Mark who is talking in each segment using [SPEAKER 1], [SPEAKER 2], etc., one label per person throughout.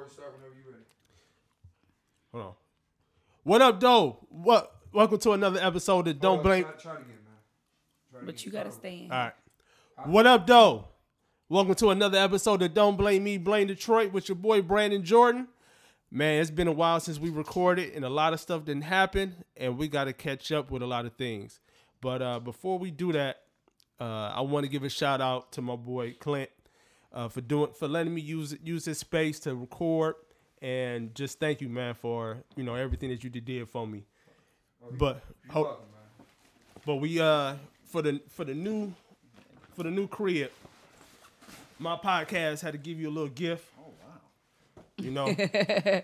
[SPEAKER 1] record. Start whenever you're ready.
[SPEAKER 2] Hold on. What up, though? What? Welcome to another episode of Don't
[SPEAKER 1] Hold
[SPEAKER 2] Blame.
[SPEAKER 1] Try, try it again, man. Try it
[SPEAKER 3] But
[SPEAKER 1] again.
[SPEAKER 3] you gotta stay in.
[SPEAKER 2] All right. What up, though? Welcome to another episode of Don't Blame Me, Blame Detroit with your boy Brandon Jordan. Man, it's been a while since we recorded, and a lot of stuff didn't happen, and we got to catch up with a lot of things. But uh, before we do that, uh, I want to give a shout out to my boy Clint uh, for doing for letting me use use his space to record, and just thank you, man, for you know everything that you did for me. But
[SPEAKER 1] You're
[SPEAKER 2] ho-
[SPEAKER 1] welcome,
[SPEAKER 2] but we uh for the for the new for the new crib, my podcast had to give you a little gift. Oh wow. You know,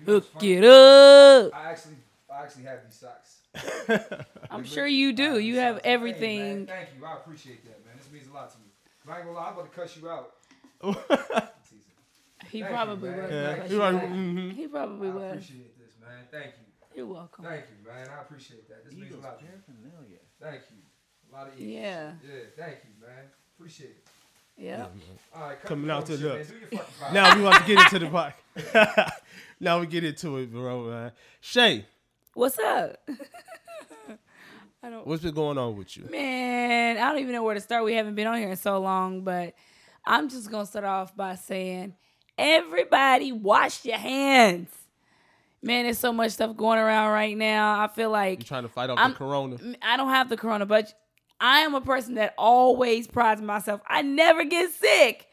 [SPEAKER 1] You
[SPEAKER 3] Hook it up.
[SPEAKER 1] I actually, I actually have these socks.
[SPEAKER 3] I'm sure you do. You have
[SPEAKER 1] socks. Hey, man,
[SPEAKER 3] everything.
[SPEAKER 1] thank you. I appreciate that, man. This means a lot to me. But I ain't gonna lie, I'm about to cuss you out.
[SPEAKER 3] He
[SPEAKER 1] Thank you,
[SPEAKER 3] probably
[SPEAKER 1] man.
[SPEAKER 3] was.
[SPEAKER 2] yeah,
[SPEAKER 1] Thank
[SPEAKER 2] you
[SPEAKER 1] you.
[SPEAKER 2] right.
[SPEAKER 1] Thank
[SPEAKER 2] mhm.
[SPEAKER 3] He probably
[SPEAKER 1] I
[SPEAKER 3] was.
[SPEAKER 1] appreciate this, man. Thank you.
[SPEAKER 3] You're welcome.
[SPEAKER 1] Thank you, man. I appreciate that. This means a lot to me. Thank you. A lot of E's.
[SPEAKER 3] Yeah.
[SPEAKER 1] Yeah, thank you, man. Appreciate it.
[SPEAKER 3] Yep.
[SPEAKER 1] All right, cut
[SPEAKER 2] Coming out to
[SPEAKER 1] shit,
[SPEAKER 2] the-
[SPEAKER 1] man. Do your fucking podcast.
[SPEAKER 2] Now we want to get into the podcast. now we get into it, bro. Man. Shay,
[SPEAKER 3] What's up? I don't.
[SPEAKER 2] what's been going on with you?
[SPEAKER 3] Man, I don't even know where to start. We haven't been on here in so long, but I'm just gonna start off by saying, everybody, wash your hands. Man, there's so much stuff going around right now. I feel like
[SPEAKER 2] You trying to fight off
[SPEAKER 3] I'm-
[SPEAKER 2] the corona?
[SPEAKER 3] I don't have the corona, but I am a person that always prides myself. I never get sick.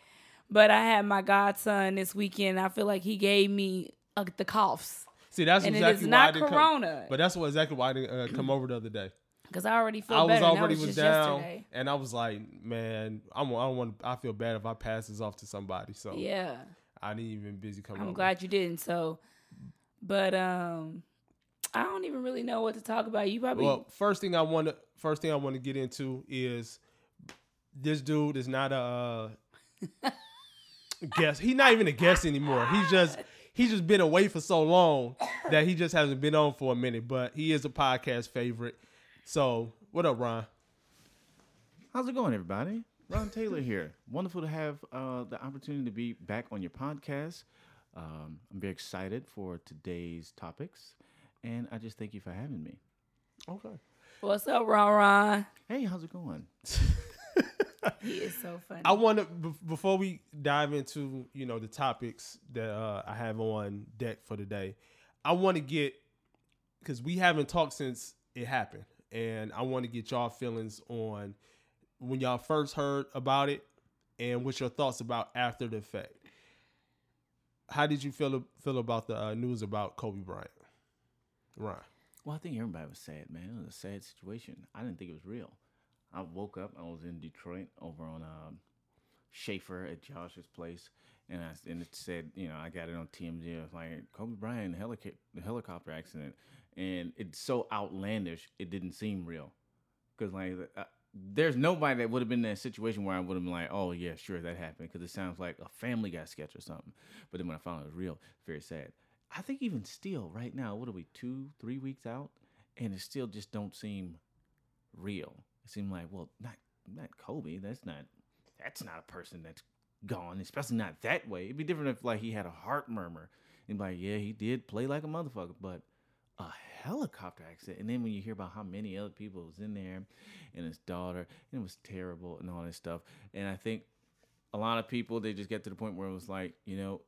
[SPEAKER 3] But I had my godson this weekend. I feel like he gave me uh, the coughs
[SPEAKER 2] See, that's
[SPEAKER 3] and
[SPEAKER 2] exactly
[SPEAKER 3] is
[SPEAKER 2] why I
[SPEAKER 3] not
[SPEAKER 2] didn't
[SPEAKER 3] corona.
[SPEAKER 2] come. But that's what exactly why I didn't uh, come over the other day.
[SPEAKER 3] Because I already feel
[SPEAKER 2] I was
[SPEAKER 3] better.
[SPEAKER 2] already
[SPEAKER 3] was,
[SPEAKER 2] was down,
[SPEAKER 3] yesterday.
[SPEAKER 2] and I was like, man, I'm, I don't want. I feel bad if I pass this off to somebody. So
[SPEAKER 3] Yeah,
[SPEAKER 2] I didn't even busy coming.
[SPEAKER 3] I'm
[SPEAKER 2] over.
[SPEAKER 3] glad you didn't. So, but um, I don't even really know what to talk about. You probably
[SPEAKER 2] Well, first thing I want to first thing I want to get into is this dude is not a uh, guest. He's not even a guest anymore. He's just he's just been away for so long that he just hasn't been on for a minute. But he is a podcast favorite. So what up, Ron?
[SPEAKER 4] How's it going, everybody? Ron Taylor here. Wonderful to have uh, the opportunity to be back on your podcast. Um, I'm very excited for today's topics, and I just thank you for having me.
[SPEAKER 2] Okay.
[SPEAKER 3] what's up, Ron? Ron?
[SPEAKER 4] Hey, how's it going?
[SPEAKER 3] He is so funny.
[SPEAKER 2] I want to b- before we dive into you know the topics that uh, I have on deck for today. I want to get because we haven't talked since it happened, and I want to get y'all feelings on when y'all first heard about it, and what's your thoughts about after the fact. How did you feel feel about the uh, news about Kobe Bryant? Ron.
[SPEAKER 4] Well, I think everybody was sad, man. It was a sad situation. I didn't think it was real. I woke up. I was in Detroit over on um, Schaefer at Josh's place, and I and it said, you know, I got it on TMZ. It was like Kobe Bryant the helicopter accident, and it's so outlandish. It didn't seem real because like uh, there's nobody that would have been in that situation where I would have been like, oh yeah, sure that happened because it sounds like a Family Guy sketch or something. But then when I found it was real, very sad. I think even still, right now, what are we two, three weeks out, and it still just don't seem real. It seemed like, well, not not Kobe. That's not that's not a person that's gone, especially not that way. It'd be different if like he had a heart murmur and like, yeah, he did play like a motherfucker, but a helicopter accident. And then when you hear about how many other people was in there and his daughter, and it was terrible and all this stuff. And I think a lot of people they just get to the point where it was like, you know,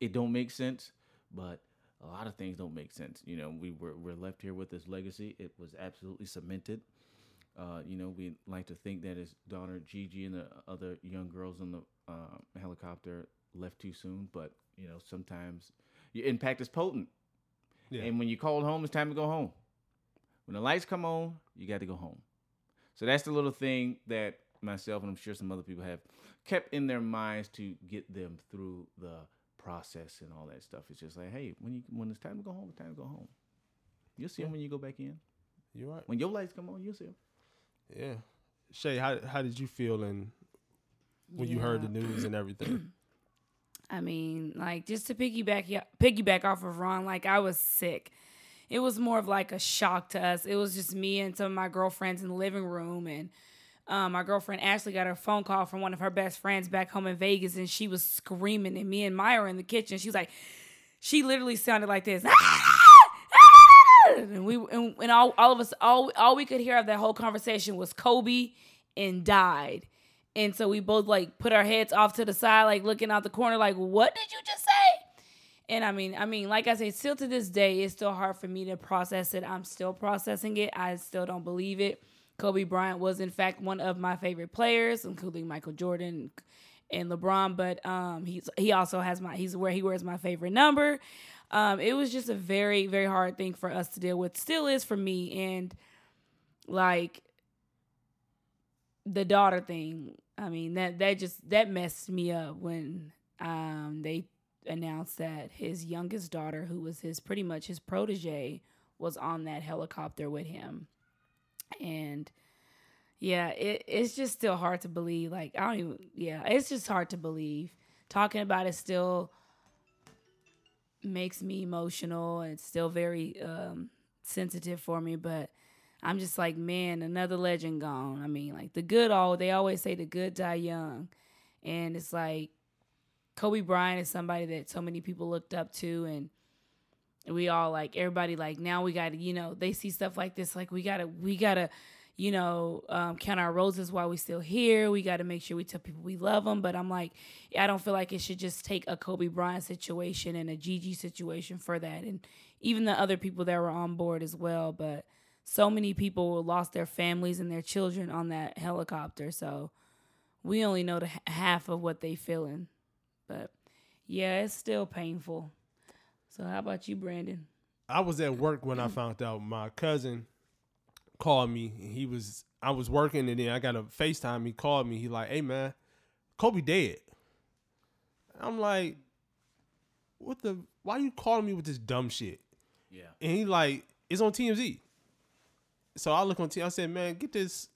[SPEAKER 4] it don't make sense, but a lot of things don't make sense. You know, we were we're left here with this legacy. It was absolutely cemented. Uh, you know, we like to think that his daughter Gigi and the other young girls on the uh, helicopter left too soon, but you know, sometimes your impact is potent.
[SPEAKER 2] Yeah.
[SPEAKER 4] And when you called home, it's time to go home. When the lights come on, you got to go home. So that's the little thing that myself and I'm sure some other people have kept in their minds to get them through the process and all that stuff. It's just like, hey, when you when it's time to go home, it's time to go home. You'll see them when you go back in.
[SPEAKER 2] You're right?
[SPEAKER 4] When your lights come on, you'll see them.
[SPEAKER 2] Yeah. Shay, how how did you feel and when you heard the news and everything?
[SPEAKER 3] I mean, like just to piggyback piggyback off of Ron, like I was sick. It was more of like a shock to us. It was just me and some of my girlfriends in the living room, and um, my girlfriend Ashley got a phone call from one of her best friends back home in Vegas, and she was screaming, and me and Maya were in the kitchen. She was like, she literally sounded like this. And we and, and all, all of us all all we could hear of that whole conversation was Kobe and died. And so we both like put our heads off to the side, like looking out the corner, like, what did you just say? And I mean, I mean, like I say, still to this day, it's still hard for me to process it. I'm still processing it. I still don't believe it. Kobe Bryant was in fact one of my favorite players, including Michael Jordan and LeBron. But um, he's he also has my he's where he wears my favorite number. Um, it was just a very very hard thing for us to deal with. Still is for me, and like the daughter thing. I mean that that just that messed me up when um they announced that his youngest daughter, who was his pretty much his protege, was on that helicopter with him. And yeah, it, it's just still hard to believe. Like I don't even yeah, it's just hard to believe. Talking about it still makes me emotional it's still very um sensitive for me, but I'm just like, man, another legend gone. I mean, like the good all they always say the good die young. And it's like Kobe Bryant is somebody that so many people looked up to and we all like everybody like now we gotta, you know, they see stuff like this, like we gotta we gotta, you know, um, count our roses while we still here. We gotta make sure we tell people we love them. But I'm like, I don't feel like it should just take a Kobe Bryant situation and a Gigi situation for that. And even the other people that were on board as well. But so many people lost their families and their children on that helicopter. So we only know the h- half of what they feeling. But yeah, it's still painful. So how about you, Brandon?
[SPEAKER 2] I was at work when I found out my cousin called me. He was I was working and then I got a FaceTime. He called me. He like, hey man, Kobe dead. I'm like, what the why you calling me with this dumb shit?
[SPEAKER 4] Yeah.
[SPEAKER 2] And he like, it's on TMZ. So I look on TMZ. I said, man, get this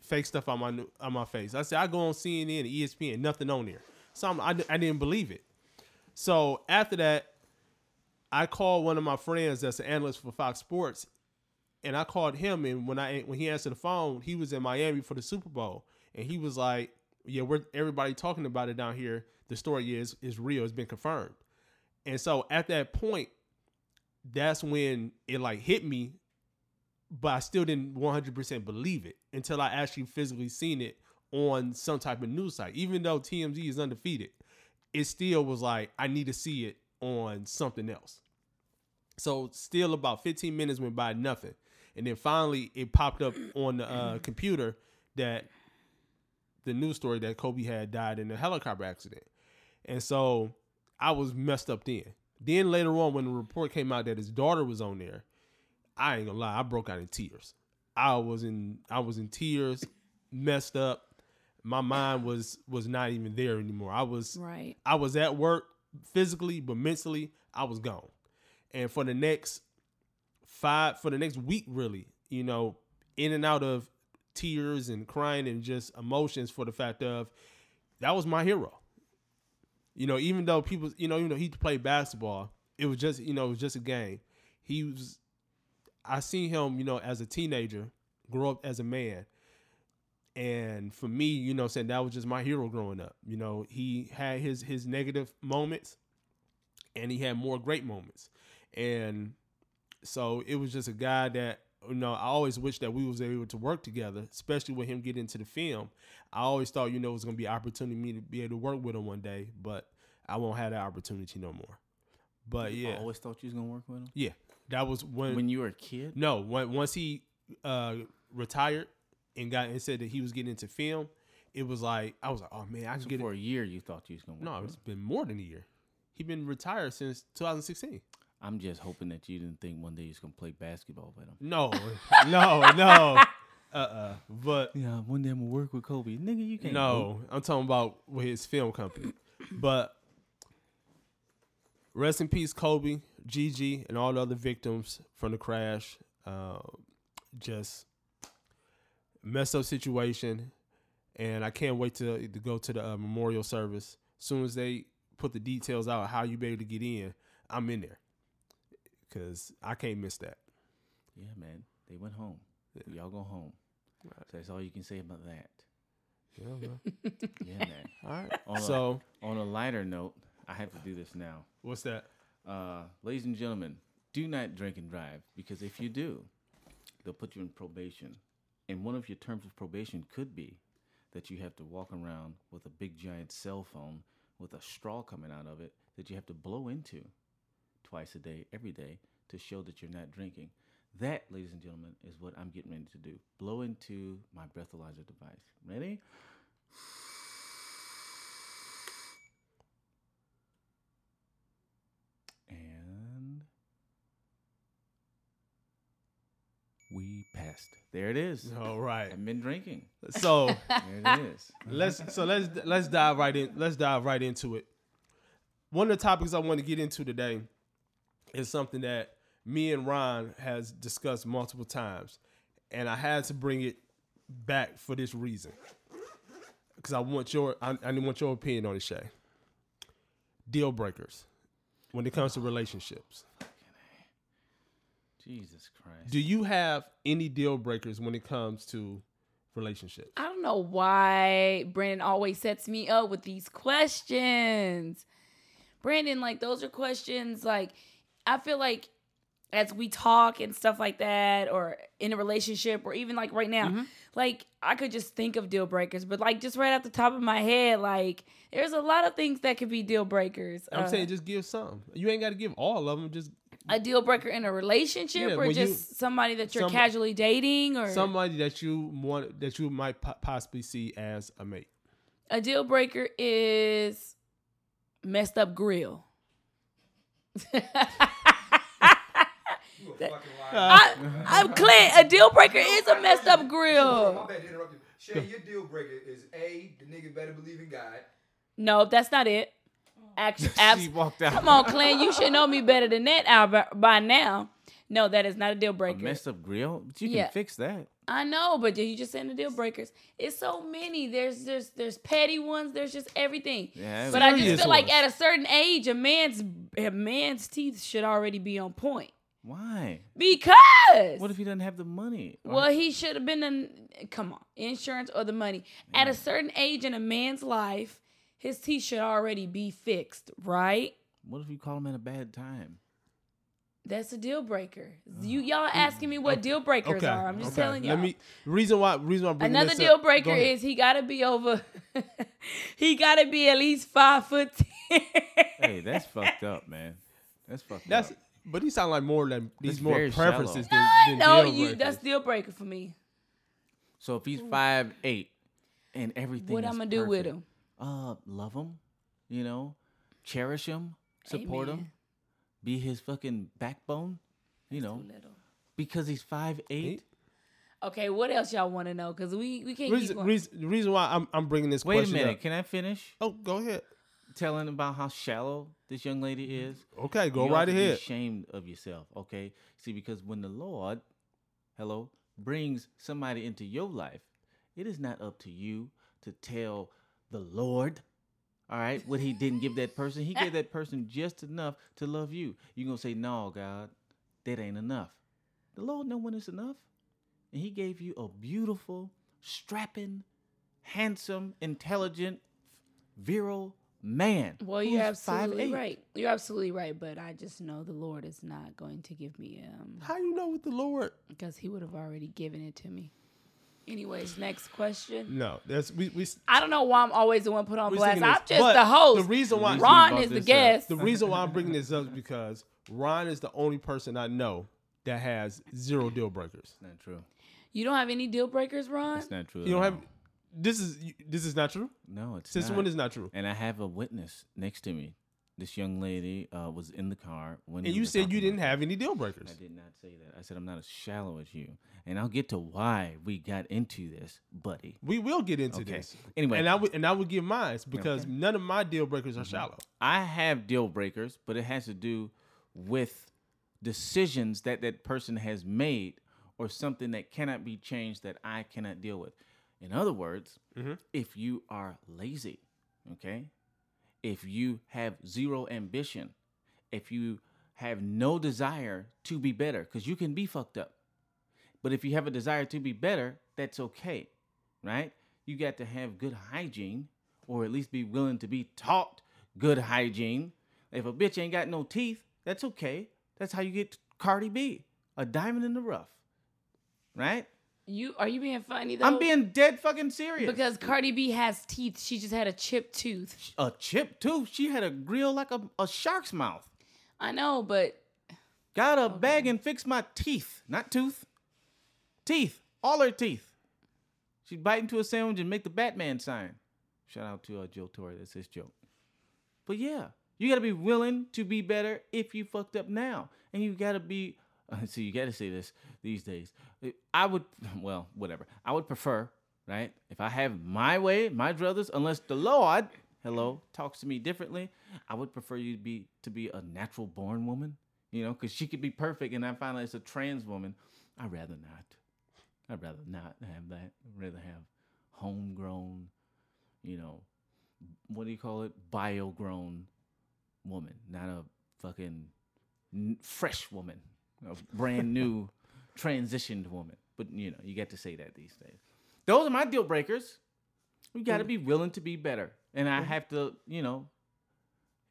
[SPEAKER 2] fake stuff on my new- on my face. I said, I go on CNN and ESPN, nothing on there. So I'm, I, I didn't believe it. So after that, I called one of my friends that's an analyst for Fox Sports, and I called him. And when I when he answered the phone, he was in Miami for the Super Bowl, and he was like, "Yeah, we're everybody talking about it down here. The story is is real. It's been confirmed." And so at that point, that's when it like hit me, but I still didn't 100% believe it until I actually physically seen it on some type of news site. Even though TMZ is undefeated, it still was like I need to see it on something else. So still about 15 minutes went by nothing. And then finally it popped up on the uh, computer that the news story that Kobe had died in a helicopter accident. And so I was messed up then. Then later on, when the report came out that his daughter was on there, I ain't gonna lie, I broke out in tears. I was in I was in tears, messed up. My mind was was not even there anymore. I was
[SPEAKER 3] Right.
[SPEAKER 2] I was at work physically, but mentally I was gone. And for the next five for the next week really, you know, in and out of tears and crying and just emotions for the fact of that was my hero. You know, even though people, you know, even though he played basketball, it was just, you know, it was just a game. He was, I seen him, you know, as a teenager, grow up as a man. And for me, you know, saying that was just my hero growing up. You know, he had his his negative moments, and he had more great moments. And so it was just a guy that you know I always wish that we was able to work together, especially with him getting into the film. I always thought you know it was gonna be an opportunity for me to be able to work with him one day, but I won't have that opportunity no more. But yeah, I
[SPEAKER 4] always thought you was gonna work with him
[SPEAKER 2] yeah, that was when,
[SPEAKER 4] when you were a kid.
[SPEAKER 2] no when, once he uh, retired and got and said that he was getting into film. It was like I was like, oh man, I can
[SPEAKER 4] So
[SPEAKER 2] get
[SPEAKER 4] for
[SPEAKER 2] it.
[SPEAKER 4] a year, you thought you was gonna work.
[SPEAKER 2] No, it's been more than a year. He been retired since 2016.
[SPEAKER 4] I'm just hoping that you didn't think one day you was gonna play basketball with him.
[SPEAKER 2] No, no, no. Uh uh But
[SPEAKER 4] Yeah, one day I'm gonna work with Kobe. Nigga, you can't.
[SPEAKER 2] no, I'm talking about with his film company. But rest in peace, Kobe, Gigi, and all the other victims from the crash. Uh, just messed up situation, and I can't wait to to go to the uh, memorial service. As soon as they put the details out how you be able to get in, I'm in there because I can't miss that.
[SPEAKER 4] Yeah, man. They went home. Y'all go home. So that's all you can say about that.
[SPEAKER 2] Yeah, man.
[SPEAKER 4] Yeah, man.
[SPEAKER 2] All right.
[SPEAKER 4] On a-
[SPEAKER 2] So
[SPEAKER 4] On a lighter note, I have to do this now.
[SPEAKER 2] what's that?
[SPEAKER 4] Uh, ladies and gentlemen, do not drink and drive because if you do, they'll put you in probation. And one of your terms of probation could be that you have to walk around with a big giant cell phone with a straw coming out of it that you have to blow into twice a day, every day, to show that you're not drinking. That, ladies and gentlemen, is what I'm getting ready to do. Blow into my breathalyzer device. Ready? And we passed. There it is.
[SPEAKER 2] All right.
[SPEAKER 4] I've been drinking.
[SPEAKER 2] So
[SPEAKER 4] There it is.
[SPEAKER 2] let's so let's let's dive right in. Let's dive right into it. One of the topics I want to get into today is something that me and Ron has discussed multiple times, and I had to bring it back for this reason because I want your I, I want your opinion on it, Shay. Deal breakers when it comes to relationships.
[SPEAKER 4] Jesus Christ.
[SPEAKER 2] Do you have any deal breakers when it comes to relationships?
[SPEAKER 3] I don't know why Brandon always sets me up with these questions. Brandon, like those are questions like I feel like as we talk and stuff like that, or in a relationship, or even like right now, like I could just think of deal breakers, but like just right off the top of my head, like there's a lot of things that could be deal breakers.
[SPEAKER 2] I'm
[SPEAKER 3] Uh,
[SPEAKER 2] saying just give some. You ain't got to give all of them. Just
[SPEAKER 3] a deal breaker in a relationship,
[SPEAKER 2] Yeah,
[SPEAKER 3] or
[SPEAKER 2] when you-
[SPEAKER 3] just somebody that you're
[SPEAKER 2] some-
[SPEAKER 3] casually dating, or
[SPEAKER 2] somebody that you want that you might po- possibly see as a mate.
[SPEAKER 3] A deal breaker is messed up grill.
[SPEAKER 1] You a fucking liar.
[SPEAKER 3] I, I'm clear. A deal breaker is a messed up grill.
[SPEAKER 1] My
[SPEAKER 3] grill.
[SPEAKER 1] bad to interrupt you. Shay, your deal breaker is A, the nigga better believe in God.
[SPEAKER 3] No, that's not it. Actually,
[SPEAKER 4] she
[SPEAKER 3] abs-
[SPEAKER 4] walked out.
[SPEAKER 3] come on, Clint. You should know me better than that Albert, by now. No, that is not a deal
[SPEAKER 4] A
[SPEAKER 3] breaker.
[SPEAKER 4] messed up grill? But you can fix that.
[SPEAKER 3] I know, but you just saying the deal breakers. It's so many. There's there's there's petty ones. There's just everything.
[SPEAKER 4] Yeah,
[SPEAKER 3] But I just feel like at a certain age, a man's a man's teeth should already be on point.
[SPEAKER 4] Why?
[SPEAKER 3] Because
[SPEAKER 4] What if he doesn't have the money? Or-
[SPEAKER 3] Well, he should have been in. Come on, insurance or the money. At a certain age in a man's life, his teeth should already be fixed, right?
[SPEAKER 4] what if you call him at a bad time?
[SPEAKER 3] That's a deal breaker. You y'all asking me what deal breakers
[SPEAKER 2] Okay,
[SPEAKER 3] are? I'm just
[SPEAKER 2] okay.
[SPEAKER 3] telling y'all.
[SPEAKER 2] Let me. Reason why. Reason why. I'm
[SPEAKER 3] Another
[SPEAKER 2] this
[SPEAKER 3] deal
[SPEAKER 2] up-
[SPEAKER 3] breaker
[SPEAKER 2] Go
[SPEAKER 3] is he got to be over. he got to be at least five foot ten.
[SPEAKER 4] Hey, that's fucked up, man. That's fucked up.
[SPEAKER 2] That's.
[SPEAKER 4] up.
[SPEAKER 2] But he sound like more than these more preferences
[SPEAKER 4] shallow.
[SPEAKER 2] than, than
[SPEAKER 3] no,
[SPEAKER 2] deal
[SPEAKER 3] you.
[SPEAKER 2] breakers.
[SPEAKER 3] That's deal breaker for me.
[SPEAKER 4] So if he's five eight and everything,
[SPEAKER 3] what I'm gonna do with him?
[SPEAKER 4] Uh, love him, you know, cherish him, support him, be his fucking backbone, you know,
[SPEAKER 3] Little.
[SPEAKER 4] because he's five eight.
[SPEAKER 2] Eight?
[SPEAKER 3] Okay, what else y'all want to know? Because we we can't keep
[SPEAKER 2] reason,
[SPEAKER 3] going.
[SPEAKER 2] reason, the reason why I'm I'm bringing this
[SPEAKER 4] Wait a minute,
[SPEAKER 2] up.
[SPEAKER 4] can I finish
[SPEAKER 2] Oh, go ahead.
[SPEAKER 4] telling about how shallow this young lady is?
[SPEAKER 2] Okay, go
[SPEAKER 4] You
[SPEAKER 2] right
[SPEAKER 4] to be
[SPEAKER 2] ahead.
[SPEAKER 4] ashamed of yourself, okay? See, because when the Lord, hello, brings somebody into your life, it is not up to you to tell the Lord, all right, what He didn't give that person. He gave that person just enough to love you. You're gonna say, "No, God, that ain't enough." The Lord know when it's enough, and He gave you a beautiful, strapping, handsome, intelligent, virile man.
[SPEAKER 3] Well, you're absolutely
[SPEAKER 4] 5'8".
[SPEAKER 3] right. You're absolutely right. But I just know the Lord is not going to give me um
[SPEAKER 2] How you know with the Lord?
[SPEAKER 3] because He would have already given it to me. Anyways, next question.
[SPEAKER 2] No, that's we we.
[SPEAKER 3] I don't know why I'm always the one put on
[SPEAKER 2] we
[SPEAKER 3] blast. I'm just
[SPEAKER 2] but
[SPEAKER 3] the host.
[SPEAKER 2] The reason why
[SPEAKER 3] Ron is the
[SPEAKER 4] this up.
[SPEAKER 3] guest.
[SPEAKER 2] the reason why I'm bringing this up is because Ron is the only person I know that has zero deal breakers.
[SPEAKER 4] That's not true.
[SPEAKER 3] You don't have any deal breakers, Ron?
[SPEAKER 4] It's not true.
[SPEAKER 2] You don't have. This is this is not true.
[SPEAKER 4] No, it's
[SPEAKER 2] Since
[SPEAKER 4] not.
[SPEAKER 2] when is not true?
[SPEAKER 4] And I have a witness next to me. This young lady uh, was in the car when.
[SPEAKER 2] And you said you didn't have any deal breakers.
[SPEAKER 4] I did not say that. I said I'm not as shallow as you, and I'll get to why we got into this, buddy.
[SPEAKER 2] We will get into
[SPEAKER 4] Okay.
[SPEAKER 2] this.
[SPEAKER 4] Anyway.
[SPEAKER 2] and I would and I would give mine because
[SPEAKER 4] Okay. Mm-hmm.
[SPEAKER 2] none of my deal breakers are shallow.
[SPEAKER 4] I have deal breakers, but it has to do with decisions that that person has made or something that cannot be changed that I cannot deal with. In other words,
[SPEAKER 2] Mhm.
[SPEAKER 4] if you are lazy, okay, if you have zero ambition, if you have no desire to be better, because you can be fucked up. But if you have a desire to be better, that's okay, right? You got to have good hygiene, or at least be willing to be taught good hygiene. If a bitch ain't got no teeth, that's okay. That's how you get Cardi B, a diamond in the rough, right?
[SPEAKER 3] You are you being funny though?
[SPEAKER 4] I'm being dead fucking serious.
[SPEAKER 3] because Cardi B has teeth. She just had a chipped tooth.
[SPEAKER 4] a chip tooth? She had a grill like a, a shark's mouth.
[SPEAKER 3] I know, but
[SPEAKER 4] Got a bag and fixed my teeth, not tooth. Teeth, all her teeth. She'd bite into a sandwich and make the Batman sign. Shout out to uh, Joe Torry. That's his joke. But yeah, you got to be willing to be better if you fucked up now, and you got to be. Uh, see, you got to say this these days. I would, well, whatever. I would prefer, right? If I have my way, my druthers, unless the Lord, hello, talks to me differently, I would prefer you to be to be a natural born woman, you know, because she could be perfect, and I find it's a trans woman. I'd rather not. I'd rather not have that. I'd rather have homegrown, you know, what do you call it? Bio-grown woman, not a fucking fresh woman, a brand new transitioned woman. But you know, you get to say that these days. Those are my deal breakers. We got to be willing to be better, and I mm-hmm. have to, you know,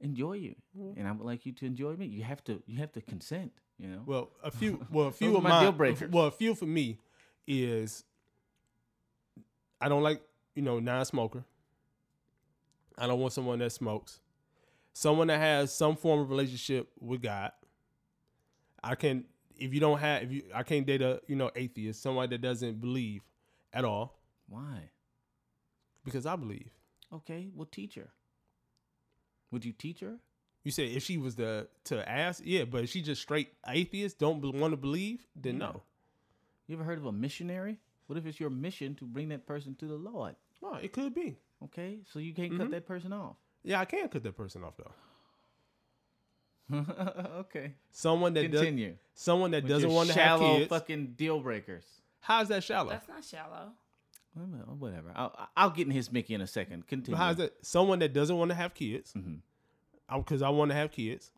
[SPEAKER 4] enjoy you, mm-hmm. and I would like you to enjoy me. You have to, you have to consent. You know.
[SPEAKER 2] Well, a few. Well, a few of
[SPEAKER 4] my
[SPEAKER 2] my
[SPEAKER 4] deal breakers.
[SPEAKER 2] Well, a few for me is I don't like you know non-smoker. I don't want someone that smokes. Someone that has some form of relationship with God. I can if you don't have if you I can't date a you know atheist, somebody that doesn't believe at all
[SPEAKER 4] Why?
[SPEAKER 2] because I believe.
[SPEAKER 4] Okay, well, teach her. Would you teach her?
[SPEAKER 2] You said if she was the to ask, yeah, but if she just straight atheist, don't want to believe, then no.
[SPEAKER 4] You ever heard of a missionary? What if it's your mission to bring that person to the Lord?
[SPEAKER 2] No, it could be.
[SPEAKER 4] Okay, so you can't cut mm-hmm. that person off.
[SPEAKER 2] Yeah, I can cut that person off though.
[SPEAKER 4] okay,
[SPEAKER 2] Someone that does,
[SPEAKER 4] continue.
[SPEAKER 2] someone that
[SPEAKER 4] With
[SPEAKER 2] doesn't want to have
[SPEAKER 4] shallow
[SPEAKER 2] kids.
[SPEAKER 4] fucking deal breakers.
[SPEAKER 2] How's that shallow?
[SPEAKER 3] that's not shallow.
[SPEAKER 4] Well, well, Whatever. I'll, I'll get in his Mickey in a second. Continue.
[SPEAKER 2] How's that? Someone that doesn't want to have kids.
[SPEAKER 4] Mhm.
[SPEAKER 2] Because I want to have kids.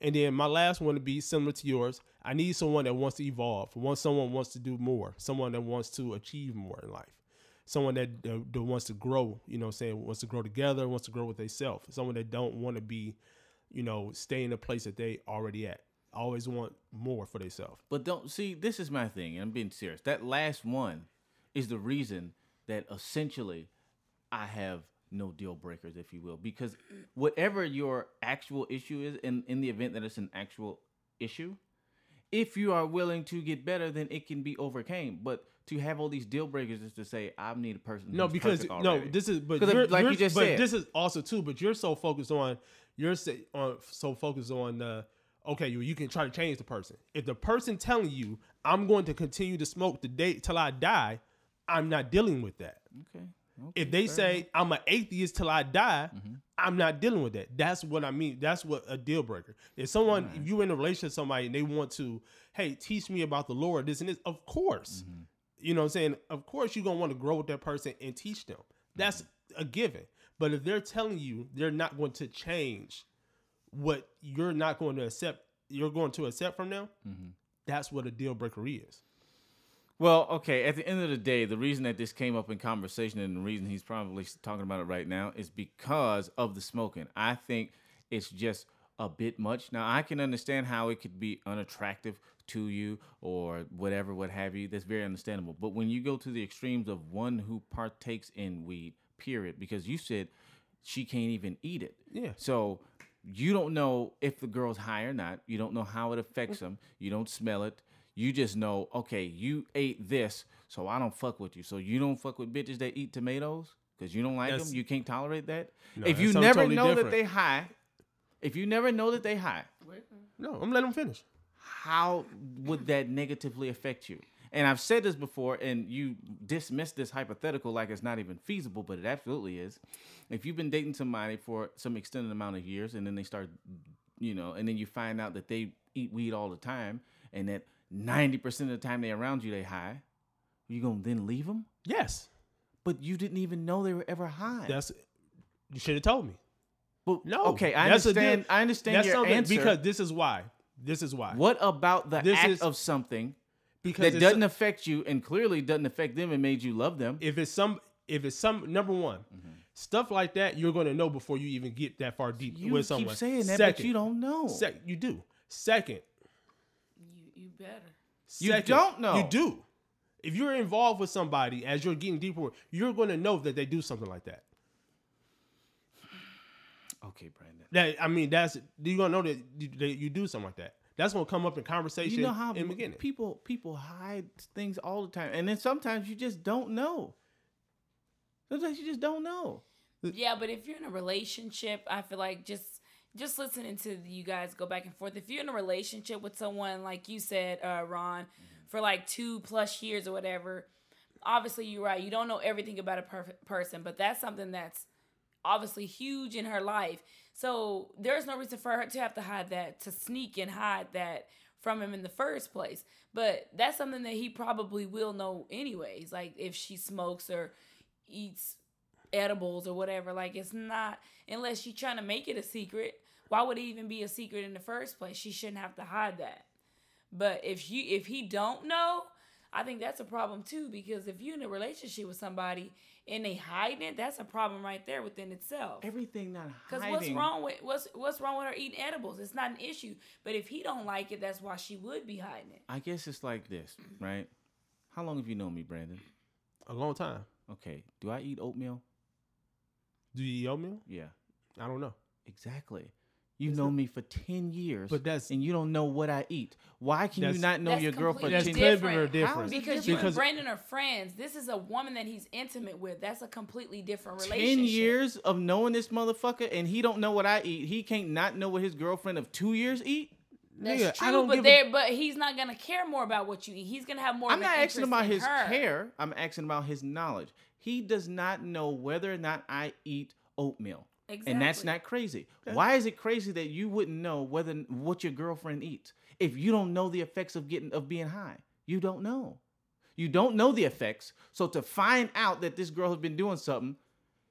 [SPEAKER 2] And then my last one to be similar to yours. I need someone that wants to evolve. Want someone wants to do more. Someone that wants to achieve more in life. Someone that, that, that wants to grow. You know, saying wants to grow together. Wants to grow with themselves. Someone that don't want to be, you know, stay in the place that they already at. Always want more for themselves.
[SPEAKER 4] But don't see, this is my thing, and I'm being serious. That last one is the reason that essentially I have no deal breakers, if you will, because whatever your actual issue is, in, in the event that it's an actual issue, if you are willing to get better, then it can be overcame. But to have all these deal breakers is to say, I need a person.
[SPEAKER 2] No, because no, this is but
[SPEAKER 4] 'Cause of-
[SPEAKER 2] you're,
[SPEAKER 4] like you just
[SPEAKER 2] but
[SPEAKER 4] said.
[SPEAKER 2] this is also too. But you're so focused on you're on so focused on the okay. You you can try to change the person. If the person telling you I'm going to continue to smoke the day till I die, I'm not dealing with that.
[SPEAKER 4] okay. okay,
[SPEAKER 2] If they say
[SPEAKER 4] enough.
[SPEAKER 2] I'm an atheist till I die,
[SPEAKER 4] Mm-hmm.
[SPEAKER 2] I'm not dealing with that. That's what I mean. That's what a deal breaker. If someone, if you're in a relationship with somebody and they want to, hey, teach me about the Lord, this and this, of course.
[SPEAKER 4] Mm-hmm.
[SPEAKER 2] You know what I'm saying? Of course you're gonna want to grow with that person and teach them. That's
[SPEAKER 4] Mm-hmm.
[SPEAKER 2] a given. But if they're telling you they're not going to change what you're not going to accept, you're going to accept from them,
[SPEAKER 4] Mm-hmm.
[SPEAKER 2] that's what a deal breaker is.
[SPEAKER 4] Well, okay. At the end of the day, the reason that this came up in conversation and the reason he's probably talking about it right now is because of the smoking. I think it's just a bit much. Now, I can understand how it could be unattractive to you or whatever, what have you. That's very understandable. But when you go to the extremes of one who partakes in weed, period, because you said she can't even eat it.
[SPEAKER 2] Yeah.
[SPEAKER 4] So you don't know if the girl's high or not. You don't know how it affects them. You don't smell it. You just know, okay, you ate this, so I don't fuck with you. So you don't fuck with bitches that eat tomatoes because you don't like
[SPEAKER 2] That's-
[SPEAKER 4] them. You can't tolerate that.
[SPEAKER 2] No,
[SPEAKER 4] if you never
[SPEAKER 2] totally
[SPEAKER 4] know
[SPEAKER 2] different.
[SPEAKER 4] that they high, if you never know that they high,
[SPEAKER 2] No, I'm letting them finish.
[SPEAKER 4] how would that negatively affect you? And I've said this before, and you dismiss this hypothetical like it's not even feasible, but it absolutely is. If you've been dating somebody for some extended amount of years, and then they start, you know, and then you find out that they eat weed all the time, and that ninety percent of the time they're around you they high, you gonna then leave them?
[SPEAKER 2] Yes.
[SPEAKER 4] But you didn't even know they were ever high.
[SPEAKER 2] That's you should have told me.
[SPEAKER 4] but,
[SPEAKER 2] No.
[SPEAKER 4] okay, I understand. I understand
[SPEAKER 2] That's
[SPEAKER 4] your answer.
[SPEAKER 2] because this is why. This is why.
[SPEAKER 4] what about the
[SPEAKER 2] This
[SPEAKER 4] act
[SPEAKER 2] is-
[SPEAKER 4] of something
[SPEAKER 2] because
[SPEAKER 4] that doesn't affect you and clearly doesn't affect them and made you love them.
[SPEAKER 2] if it's some if it's some number one mm-hmm. stuff like that you're going to know before you even get that far deep
[SPEAKER 4] you
[SPEAKER 2] with
[SPEAKER 4] keep
[SPEAKER 2] someone
[SPEAKER 4] saying that,
[SPEAKER 2] second,
[SPEAKER 4] but you don't know.
[SPEAKER 2] sec- you do second
[SPEAKER 3] You you better.
[SPEAKER 4] You don't know.
[SPEAKER 2] you do if you're involved with somebody as you're getting deeper you're going to know that they do something like that
[SPEAKER 4] Okay, Brandon.
[SPEAKER 2] that i mean that's you're going to know that you, that you do something like that that's going to come up in conversation
[SPEAKER 4] You know how
[SPEAKER 2] in the beginning
[SPEAKER 4] people people hide things all the time, and then sometimes you just don't know. Sometimes you just don't know.
[SPEAKER 3] Yeah, but if you're in a relationship, I feel like just just listening to you guys go back and forth. If you're in a relationship with someone like you said, uh, Ron, for like two plus years or whatever, obviously you're right. You don't know everything about a perfect person, but that's something that's obviously huge in her life. So there's no reason for her to have to hide that, to sneak and hide that from him in the first place. But that's something that he probably will know anyways. Like if she smokes or eats edibles or whatever, like it's not unless she's trying to make it a secret. Why would it even be a secret in the first place? She shouldn't have to hide that. But if you if he don't know, I think that's a problem too. Because if you're in a relationship with somebody and they hiding it, that's a problem right there within itself.
[SPEAKER 4] Everything not
[SPEAKER 3] Because what's wrong with what's what's wrong with her eating edibles? It's not an issue. But if he don't like it, that's why she would be hiding it.
[SPEAKER 4] I guess it's like this, mm-hmm. right? How long have you known me, Brandon?
[SPEAKER 2] a long time
[SPEAKER 4] Okay. Do I eat oatmeal?
[SPEAKER 2] do you eat oatmeal
[SPEAKER 4] Yeah.
[SPEAKER 2] i don't know
[SPEAKER 4] Exactly. You've known me for ten years,
[SPEAKER 2] But that's-
[SPEAKER 4] and you don't know what I eat. Why can you not know your girl for
[SPEAKER 2] That's
[SPEAKER 4] ten years?
[SPEAKER 2] different or different.
[SPEAKER 4] How is
[SPEAKER 3] Because you
[SPEAKER 2] Because-
[SPEAKER 3] and Brandon are friends. This is a woman that he's intimate with. That's a completely different relationship.
[SPEAKER 4] Ten years of knowing this motherfucker, and he don't know what I eat. He can't not know what his girlfriend of two years eat.
[SPEAKER 3] That's
[SPEAKER 2] Nigga,
[SPEAKER 3] true,
[SPEAKER 2] I don't
[SPEAKER 3] but there, but he's not gonna care more about what you eat. He's gonna have more.
[SPEAKER 4] I'm
[SPEAKER 3] of
[SPEAKER 4] not
[SPEAKER 3] an
[SPEAKER 4] asking about his
[SPEAKER 3] her.
[SPEAKER 4] care. I'm asking about his knowledge. He does not know whether or not I eat oatmeal. And that's not crazy. Why is it crazy that you wouldn't know whether what your girlfriend eats if you don't know the effects of getting of being high? You don't know. You don't know the effects. So to find out that this girl has been doing something,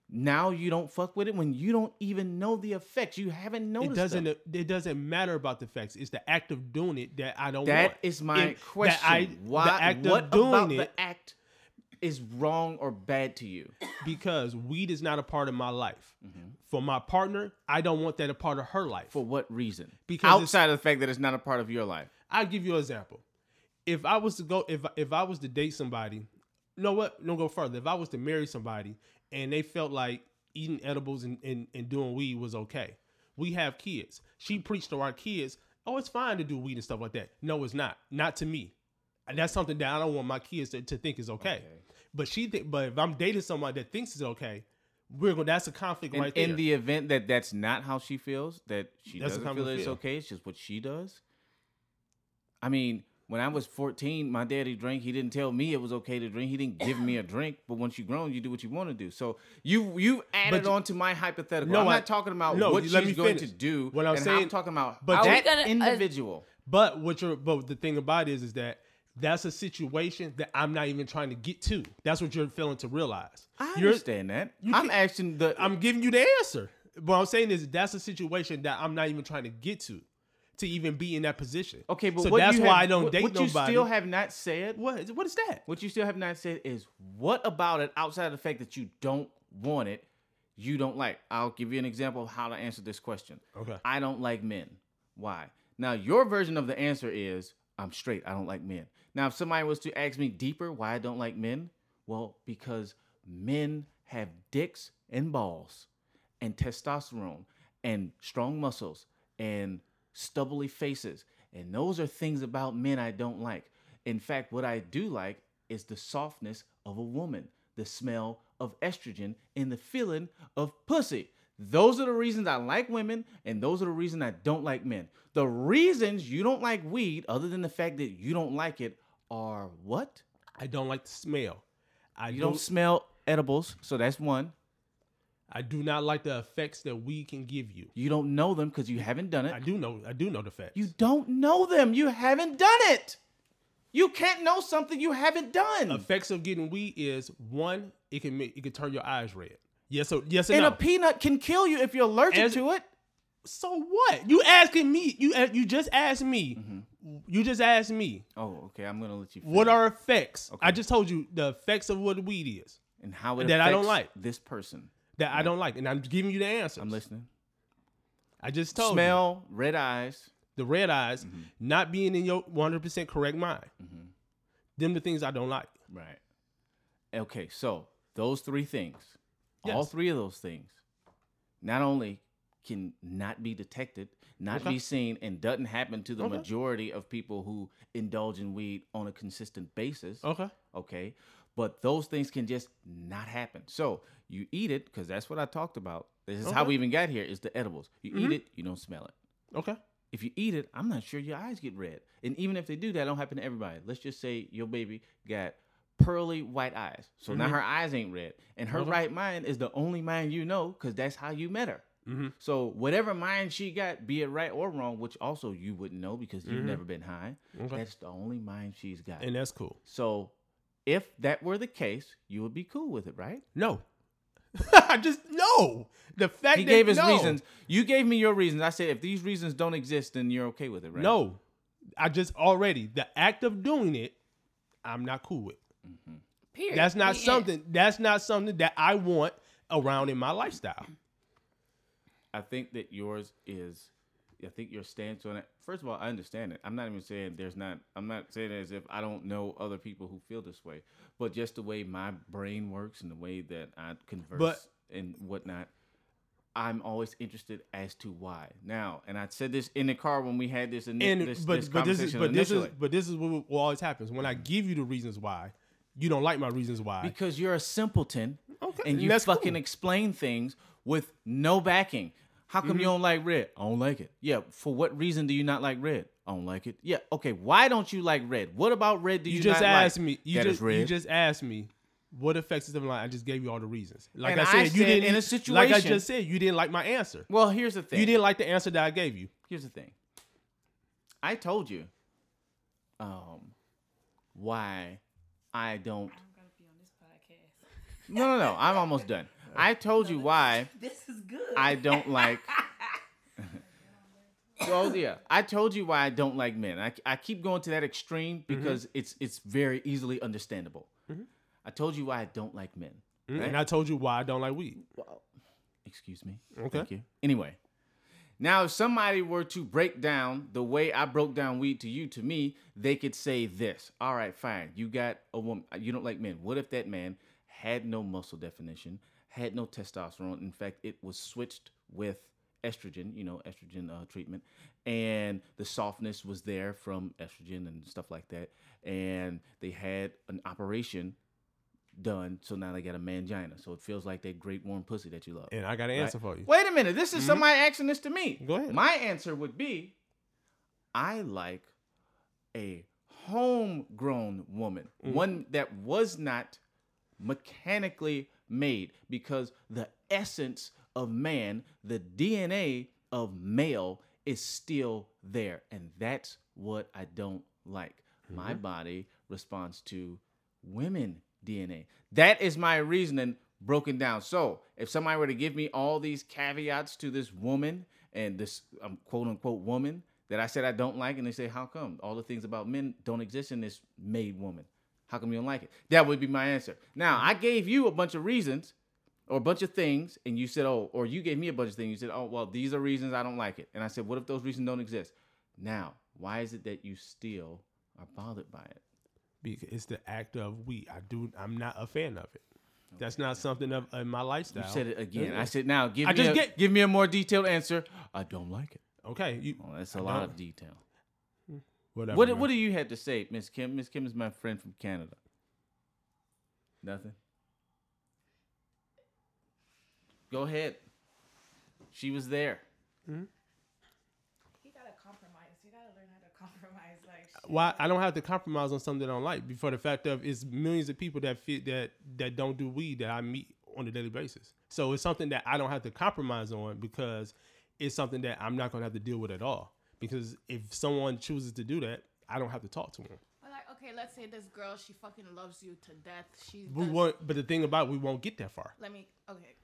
[SPEAKER 4] now you don't fuck with it when you don't even know the effects. You haven't noticed.
[SPEAKER 2] it doesn't
[SPEAKER 4] them.
[SPEAKER 2] it doesn't matter about the facts it's the act of doing it that i don't
[SPEAKER 4] That
[SPEAKER 2] want
[SPEAKER 4] is my
[SPEAKER 2] It- that
[SPEAKER 4] question.
[SPEAKER 2] I-
[SPEAKER 4] Why?
[SPEAKER 2] the act
[SPEAKER 4] what
[SPEAKER 2] of doing
[SPEAKER 4] about
[SPEAKER 2] it
[SPEAKER 4] the act is wrong or bad to you?
[SPEAKER 2] because weed is not a part of my life.
[SPEAKER 4] Mm-hmm.
[SPEAKER 2] for my partner i don't want that a part of her life.
[SPEAKER 4] For what reason?
[SPEAKER 2] Because
[SPEAKER 4] outside of the fact that it's not a part of your life.
[SPEAKER 2] i'll give you an example. If i was to go if if i was to date somebody you know what? Don't go further. If i was to marry somebody and they felt like eating edibles and, and, and doing weed was okay we have kids. She preached to our kids oh it's fine to do weed and stuff like that. No it's not. Not to me. And that's something that i don't want my kids to, to think is okay, but she think but if i'm dating somebody that thinks it's okay we're going that's a conflict
[SPEAKER 4] In,
[SPEAKER 2] right there
[SPEAKER 4] in the event that that's not how she feels, that she
[SPEAKER 2] That's
[SPEAKER 4] doesn't feel that it's
[SPEAKER 2] feel.
[SPEAKER 4] okay, it's just what she does. I mean, when I was 14, my daddy drank. He didn't tell me it was okay to drink. He didn't give me a drink. But once you're grown, you do what you want to do. So you you added
[SPEAKER 2] you-
[SPEAKER 4] on to my hypothetical.
[SPEAKER 2] No,
[SPEAKER 4] I'm
[SPEAKER 2] I-
[SPEAKER 4] not talking about
[SPEAKER 2] no,
[SPEAKER 4] what
[SPEAKER 2] let me
[SPEAKER 4] she's going
[SPEAKER 2] finish.
[SPEAKER 4] to do.
[SPEAKER 2] What I'm
[SPEAKER 4] and
[SPEAKER 2] saying-
[SPEAKER 4] I'm talking about
[SPEAKER 2] but
[SPEAKER 4] that
[SPEAKER 3] gonna- uh,
[SPEAKER 4] individual.
[SPEAKER 2] But what you're but the thing about it is is that that's a situation that I'm not even trying to get to. That's what you're failing to realize.
[SPEAKER 4] I
[SPEAKER 2] You're-
[SPEAKER 4] understand that. I'm
[SPEAKER 2] can-
[SPEAKER 4] asking the.
[SPEAKER 2] I'm giving you the answer. What I'm saying is that's a situation that I'm not even trying to get to, to even be in that position.
[SPEAKER 4] okay, but
[SPEAKER 2] so
[SPEAKER 4] what
[SPEAKER 2] that's
[SPEAKER 4] you
[SPEAKER 2] why
[SPEAKER 4] have-
[SPEAKER 2] I don't
[SPEAKER 4] what,
[SPEAKER 2] date
[SPEAKER 4] what you still have not said
[SPEAKER 2] what? What is that?
[SPEAKER 4] What you still have not said is what about it outside of the fact that you don't want it, you don't like. I'll give you an example of how to answer this question.
[SPEAKER 2] Okay.
[SPEAKER 4] I don't like men. Why? Now your version of the answer is I'm straight. I don't like men. Now if somebody was to ask me deeper why I don't like men, well, because men have dicks and balls and testosterone and strong muscles and stubbly faces. And those are things about men I don't like. In fact, what I do like is the softness of a woman, the smell of estrogen, and the feeling of pussy. Those are the reasons I like women, and those are the reasons I don't like men. The reasons you don't like weed, other than the fact that you don't like it, are what?
[SPEAKER 2] I don't like the smell. I
[SPEAKER 4] You
[SPEAKER 2] don't.
[SPEAKER 4] don't smell edibles, so that's one.
[SPEAKER 2] I do not like the effects that weed can give you.
[SPEAKER 4] You don't know them because you haven't done it.
[SPEAKER 2] I do know. I do know the facts.
[SPEAKER 4] You don't know them. You haven't done it. You can't know something you haven't done.
[SPEAKER 2] effects of getting weed is one. It can make it can turn your eyes red. Yes. So yes and
[SPEAKER 4] and
[SPEAKER 2] no.
[SPEAKER 4] a peanut can kill you if you're allergic
[SPEAKER 2] As-
[SPEAKER 4] to it.
[SPEAKER 2] So what? You asking me? You you just asked me.
[SPEAKER 4] Mm-hmm.
[SPEAKER 2] You just asked me
[SPEAKER 4] Oh, okay. I'm gonna let you.
[SPEAKER 2] what are effects. I just told you the effects of what weed is
[SPEAKER 4] and how it
[SPEAKER 2] that I don't like?
[SPEAKER 4] this person?
[SPEAKER 2] that I don't like, and I'm giving you the answer.
[SPEAKER 4] I'm listening.
[SPEAKER 2] I just told you
[SPEAKER 4] Smell, red eyes.
[SPEAKER 2] the red eyes,
[SPEAKER 4] Mm-hmm.
[SPEAKER 2] not being in your 100 percent correct mind. Them the things I don't like.
[SPEAKER 4] Right. Okay, so those three things, all three of those things, not only can not be detected, not
[SPEAKER 2] Okay.
[SPEAKER 4] be seen, and doesn't happen to the
[SPEAKER 2] Okay.
[SPEAKER 4] majority of people who indulge in weed on a consistent basis.
[SPEAKER 2] Okay.
[SPEAKER 4] Okay. But those things can just not happen. So you eat it, because that's what I talked about. This is how we even got here is the edibles. You eat mm-hmm. it, you don't smell it.
[SPEAKER 2] Okay.
[SPEAKER 4] If you eat it, I'm not sure your eyes get red. And even if they do, that don't happen to everybody. Let's just say your baby got pearly white eyes. So now mm-hmm. her eyes ain't red. And her
[SPEAKER 2] Okay.
[SPEAKER 4] right mind is the only mind you know because that's how you met her.
[SPEAKER 2] Mhm.
[SPEAKER 4] So whatever mind she got, be it right or wrong, which also you wouldn't know because you've mm-hmm. never been high,
[SPEAKER 2] Okay.
[SPEAKER 4] that's the only mind she's got.
[SPEAKER 2] And that's cool.
[SPEAKER 4] so if that were the case, you would be cool with it, right?
[SPEAKER 2] No. I just no. The fact
[SPEAKER 4] He gave his
[SPEAKER 2] no.
[SPEAKER 4] reasons. You gave me your reasons. I said if these reasons don't exist, then you're okay with it, right?
[SPEAKER 2] No. I just already the act of doing it, I'm not cool with.
[SPEAKER 3] Period.
[SPEAKER 2] That's not
[SPEAKER 3] The end.
[SPEAKER 2] something. That's not something that I want around in my lifestyle.
[SPEAKER 4] I think that yours is. I think your stance on it. First of all, I understand it. I'm not even saying there's not. I'm not saying it as if I don't know other people who feel this way, but just the way my brain works and the way that I converse
[SPEAKER 2] But-
[SPEAKER 4] and whatnot. I'm always interested as to why. Now, and I said this in the car when we had this in
[SPEAKER 2] And
[SPEAKER 4] this,
[SPEAKER 2] but
[SPEAKER 4] this
[SPEAKER 2] but this is
[SPEAKER 4] conversation
[SPEAKER 2] but this is but this is what, what always happens when I give you the reasons why you don't like my reasons why.
[SPEAKER 4] because you're a simpleton
[SPEAKER 2] Okay,
[SPEAKER 4] and you
[SPEAKER 2] that's
[SPEAKER 4] fucking
[SPEAKER 2] cool.
[SPEAKER 4] explain things with no backing. How come
[SPEAKER 2] Mm-hmm.
[SPEAKER 4] you don't like red? I don't like it. Yeah, for what reason do you not like red? I don't like it. Yeah, okay. Why don't you like red? What about red do you,
[SPEAKER 2] you just asked
[SPEAKER 4] like?
[SPEAKER 2] me. You
[SPEAKER 4] That is
[SPEAKER 2] just
[SPEAKER 4] red.
[SPEAKER 2] you just asked me what affects system like I just gave you all the reasons. Like I
[SPEAKER 4] I
[SPEAKER 2] said, you didn't
[SPEAKER 4] in a situation.
[SPEAKER 2] like I just said you didn't like my answer.
[SPEAKER 4] well, here's the thing.
[SPEAKER 2] You didn't like the answer that I gave you.
[SPEAKER 4] Here's the thing. I told you um why I don't No, no, no. I'm almost done. I told you why
[SPEAKER 3] This is good.
[SPEAKER 4] I don't like. well, yeah, I told you why I don't like men. I, I keep going to that extreme mm-hmm. because it's it's very easily understandable. Mm-hmm. I told you why I don't like men. Mm-hmm. right?
[SPEAKER 2] And I told you why I don't like weed.
[SPEAKER 4] Excuse me.
[SPEAKER 2] Okay.
[SPEAKER 4] Thank you. Anyway, now if somebody were to break down the way I broke down weed to you to me, they could say this. All right, fine. You got a woman. You don't like men. What if that man had no muscle definition, had no testosterone? In fact, it was switched with estrogen. You know, estrogen uh, treatment, and the softness was there from estrogen and stuff like that. And they had an operation done, so now they got a mangina. So it feels like that great warm pussy that you love.
[SPEAKER 2] And I got an
[SPEAKER 4] Right?
[SPEAKER 2] answer for you.
[SPEAKER 4] Wait a minute. This is somebody asking this to me.
[SPEAKER 2] Go ahead.
[SPEAKER 4] My answer would be I like a homegrown woman,
[SPEAKER 2] Mm.
[SPEAKER 4] one that was not mechanically made because the essence of man, the DNA of male, is still there. And that's what I don't like. My
[SPEAKER 2] Mm-hmm.
[SPEAKER 4] body responds to women DNA. That is my reasoning broken down. So if somebody were to give me all these caveats to this woman and this um, quote unquote woman that I said I don't like, and they say, How come? All the things about men don't exist in this made woman. How come you don't like it? That would be my answer. Now, I gave you a bunch of reasons or a bunch of things, and you said, Oh, or you gave me a bunch of things. You said, Oh, well, these are reasons I don't like it. And I said, What if those reasons don't exist? Now, why is it that you still are bothered by it?
[SPEAKER 2] Because it's the act of weed. I do. I'm not a fan of it. That's not something of in my lifestyle.
[SPEAKER 4] You said it again. I said, now give
[SPEAKER 2] I
[SPEAKER 4] me
[SPEAKER 2] just
[SPEAKER 4] a,
[SPEAKER 2] get-
[SPEAKER 4] give me a more detailed answer. I don't like it.
[SPEAKER 2] Okay, you
[SPEAKER 4] Oh, that's a
[SPEAKER 2] I
[SPEAKER 4] lot
[SPEAKER 2] don't.
[SPEAKER 4] of detail.
[SPEAKER 2] whatever.
[SPEAKER 4] What
[SPEAKER 2] man.
[SPEAKER 4] what do you have to say, Miss Kim? Miss Kim is my friend from Canada. Nothing. Go ahead. She was there. Hmm?
[SPEAKER 3] You gotta compromise. You gotta learn how to compromise. Like,
[SPEAKER 2] Why I don't have to compromise on something that I don't like. Before the fact of it's millions of people that fit that that don't do weed that I meet on a daily basis. So it's something that I don't have to compromise on because it's something that I'm not gonna have to deal with at all. Because if someone chooses to do that, I don't have to talk to them.
[SPEAKER 5] Like, okay, let's say this girl, she fucking loves you to death. She
[SPEAKER 2] We won't. But the thing about it, we won't get that far.
[SPEAKER 5] Let me. Okay.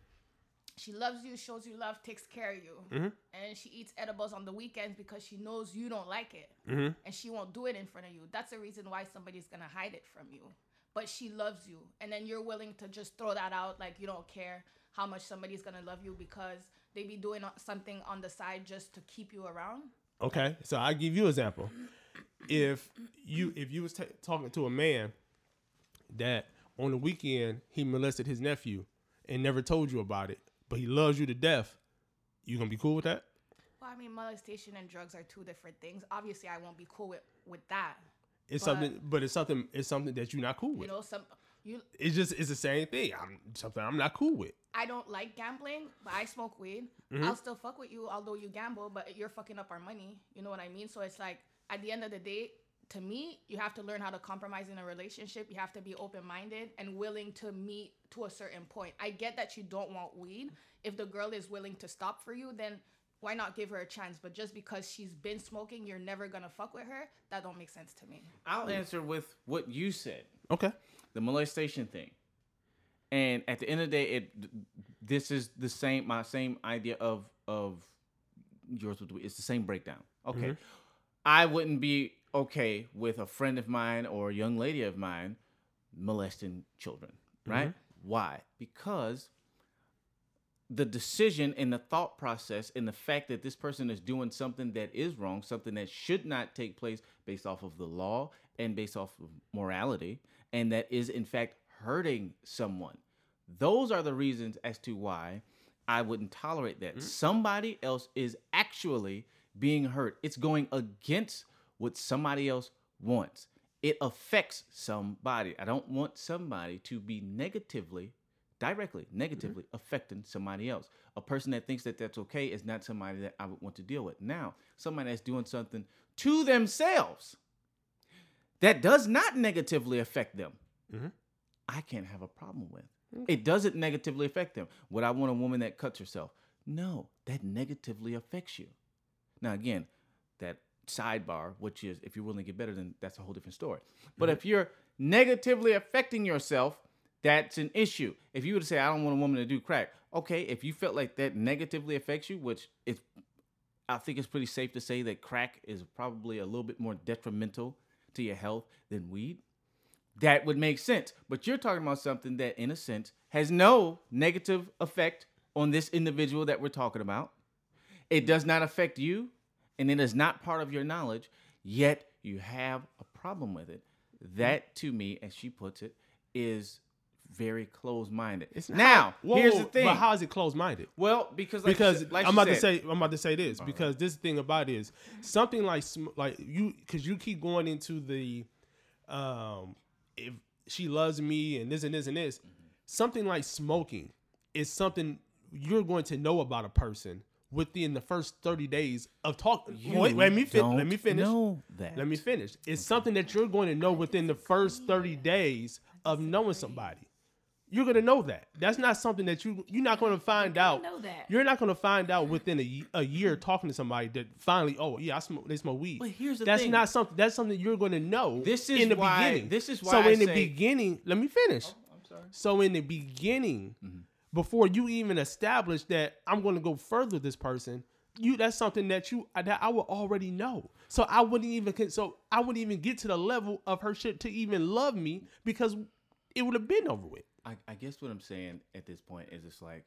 [SPEAKER 5] She loves you, shows you love, takes care of you,
[SPEAKER 2] Mm-hmm.
[SPEAKER 5] and she eats edibles on the weekends because she knows you don't like it,
[SPEAKER 2] Mm-hmm.
[SPEAKER 5] and she won't do it in front of you. That's the reason why somebody's gonna hide it from you. But she loves you, and then you're willing to just throw that out like you don't care how much somebody's gonna love you because they be doing something on the side just to keep you around.
[SPEAKER 2] Okay, so I give you an example. If you if you was ta talking to a man that on the weekend he molested his nephew and never told you about it, but he loves you to death, you gonna be cool with that?
[SPEAKER 5] Well, I mean, molestation and drugs are two different things. Obviously, I won't be cool with with that.
[SPEAKER 2] It's
[SPEAKER 5] But-
[SPEAKER 2] something, but it's something. It's something that you're not cool with.
[SPEAKER 5] You know, some you
[SPEAKER 2] It's just it's the same thing. I'm something I'm not cool with.
[SPEAKER 5] I don't like gambling, but I smoke weed.
[SPEAKER 2] Mm-hmm.
[SPEAKER 5] I'll still fuck with you, although you gamble, but you're fucking up our money. You know what I mean? So it's like, at the end of the day, to me, you have to learn how to compromise in a relationship. You have to be open minded and willing to meet to a certain point. I get that you don't want weed. If the girl is willing to stop for you, then why not give her a chance? But just because she's been smoking, you're never gonna fuck with her. That don't make sense to me.
[SPEAKER 4] I'll answer with what you said.
[SPEAKER 2] Okay.
[SPEAKER 4] the molestation thing. And at the end of the day, it this is the same my same idea of of yours with weed. it's the same breakdown. Okay. Mm-hmm. I wouldn't be okay with a friend of mine or a young lady of mine molesting children, mm-hmm. right? Why? Because the decision and the thought process and the fact that this person is doing something that is wrong, something that should not take place based off of the law and based off of morality, and that is in fact hurting someone. Those are the reasons as to why I wouldn't tolerate that. Mm-hmm. Somebody else is actually being hurt. It's going against what somebody else wants. It affects somebody. I don't want somebody to be negatively directly, negatively mm-hmm. affecting somebody else. A person that thinks that that's okay is not somebody that I would want to deal with. Now, somebody that's doing something to themselves that does not negatively affect them, mm-hmm. I can't have a problem with. It doesn't negatively affect them. Would I want a woman that cuts herself? No, that negatively affects you. Now, again, that sidebar, which is if you're willing to get better, then that's a whole different story. But mm-hmm. if you're negatively affecting yourself, that's an issue. If you were to say, I don't want a woman to do crack, okay, if you felt like that negatively affects you, which is, I think it's pretty safe to say that crack is probably a little bit more detrimental to your health than weed, that would make sense. But you're talking about something that, in a sense, has no negative effect on this individual that we're talking about. It does not affect you, and it is not part of your knowledge, yet you have a problem with it. That, to me, as she puts it, is very close minded. Now,
[SPEAKER 2] Whoa,
[SPEAKER 4] here's the thing.
[SPEAKER 2] But how is it close minded?
[SPEAKER 4] well, because like
[SPEAKER 2] because
[SPEAKER 4] said- like
[SPEAKER 2] I'm about to say I'm about to say this because this thing about it is something like like you because you keep going into the um if she loves me and this and this and this something like smoking is something you're going to know about a person within the first 30 days of talking wait, let me fin- let me finish
[SPEAKER 4] know that.
[SPEAKER 2] let me finish it's something that you're going to know within the first 30 days of knowing somebody you're gonna know that. That's not something that you you're not gonna find out.
[SPEAKER 3] know that.
[SPEAKER 2] You're not gonna find out within a, a year talking to somebody that finally, oh yeah, I smoke. They smoke weed.
[SPEAKER 4] But here's the
[SPEAKER 2] that's
[SPEAKER 4] thing.
[SPEAKER 2] not something. That's something you're gonna know.
[SPEAKER 4] This is
[SPEAKER 2] in the
[SPEAKER 4] why-
[SPEAKER 2] beginning.
[SPEAKER 4] this is
[SPEAKER 2] So
[SPEAKER 4] why I
[SPEAKER 2] in the beginning, let me finish.
[SPEAKER 4] I'm sorry.
[SPEAKER 2] So in the beginning,
[SPEAKER 4] Mm-hmm.
[SPEAKER 2] Before you even establish that I'm going to go further with this person, you that's something that you that I would already know. So I wouldn't even so I wouldn't even get to the level of her shit to even love me because it would have been over with.
[SPEAKER 4] I, I guess what I'm saying at this point is it's like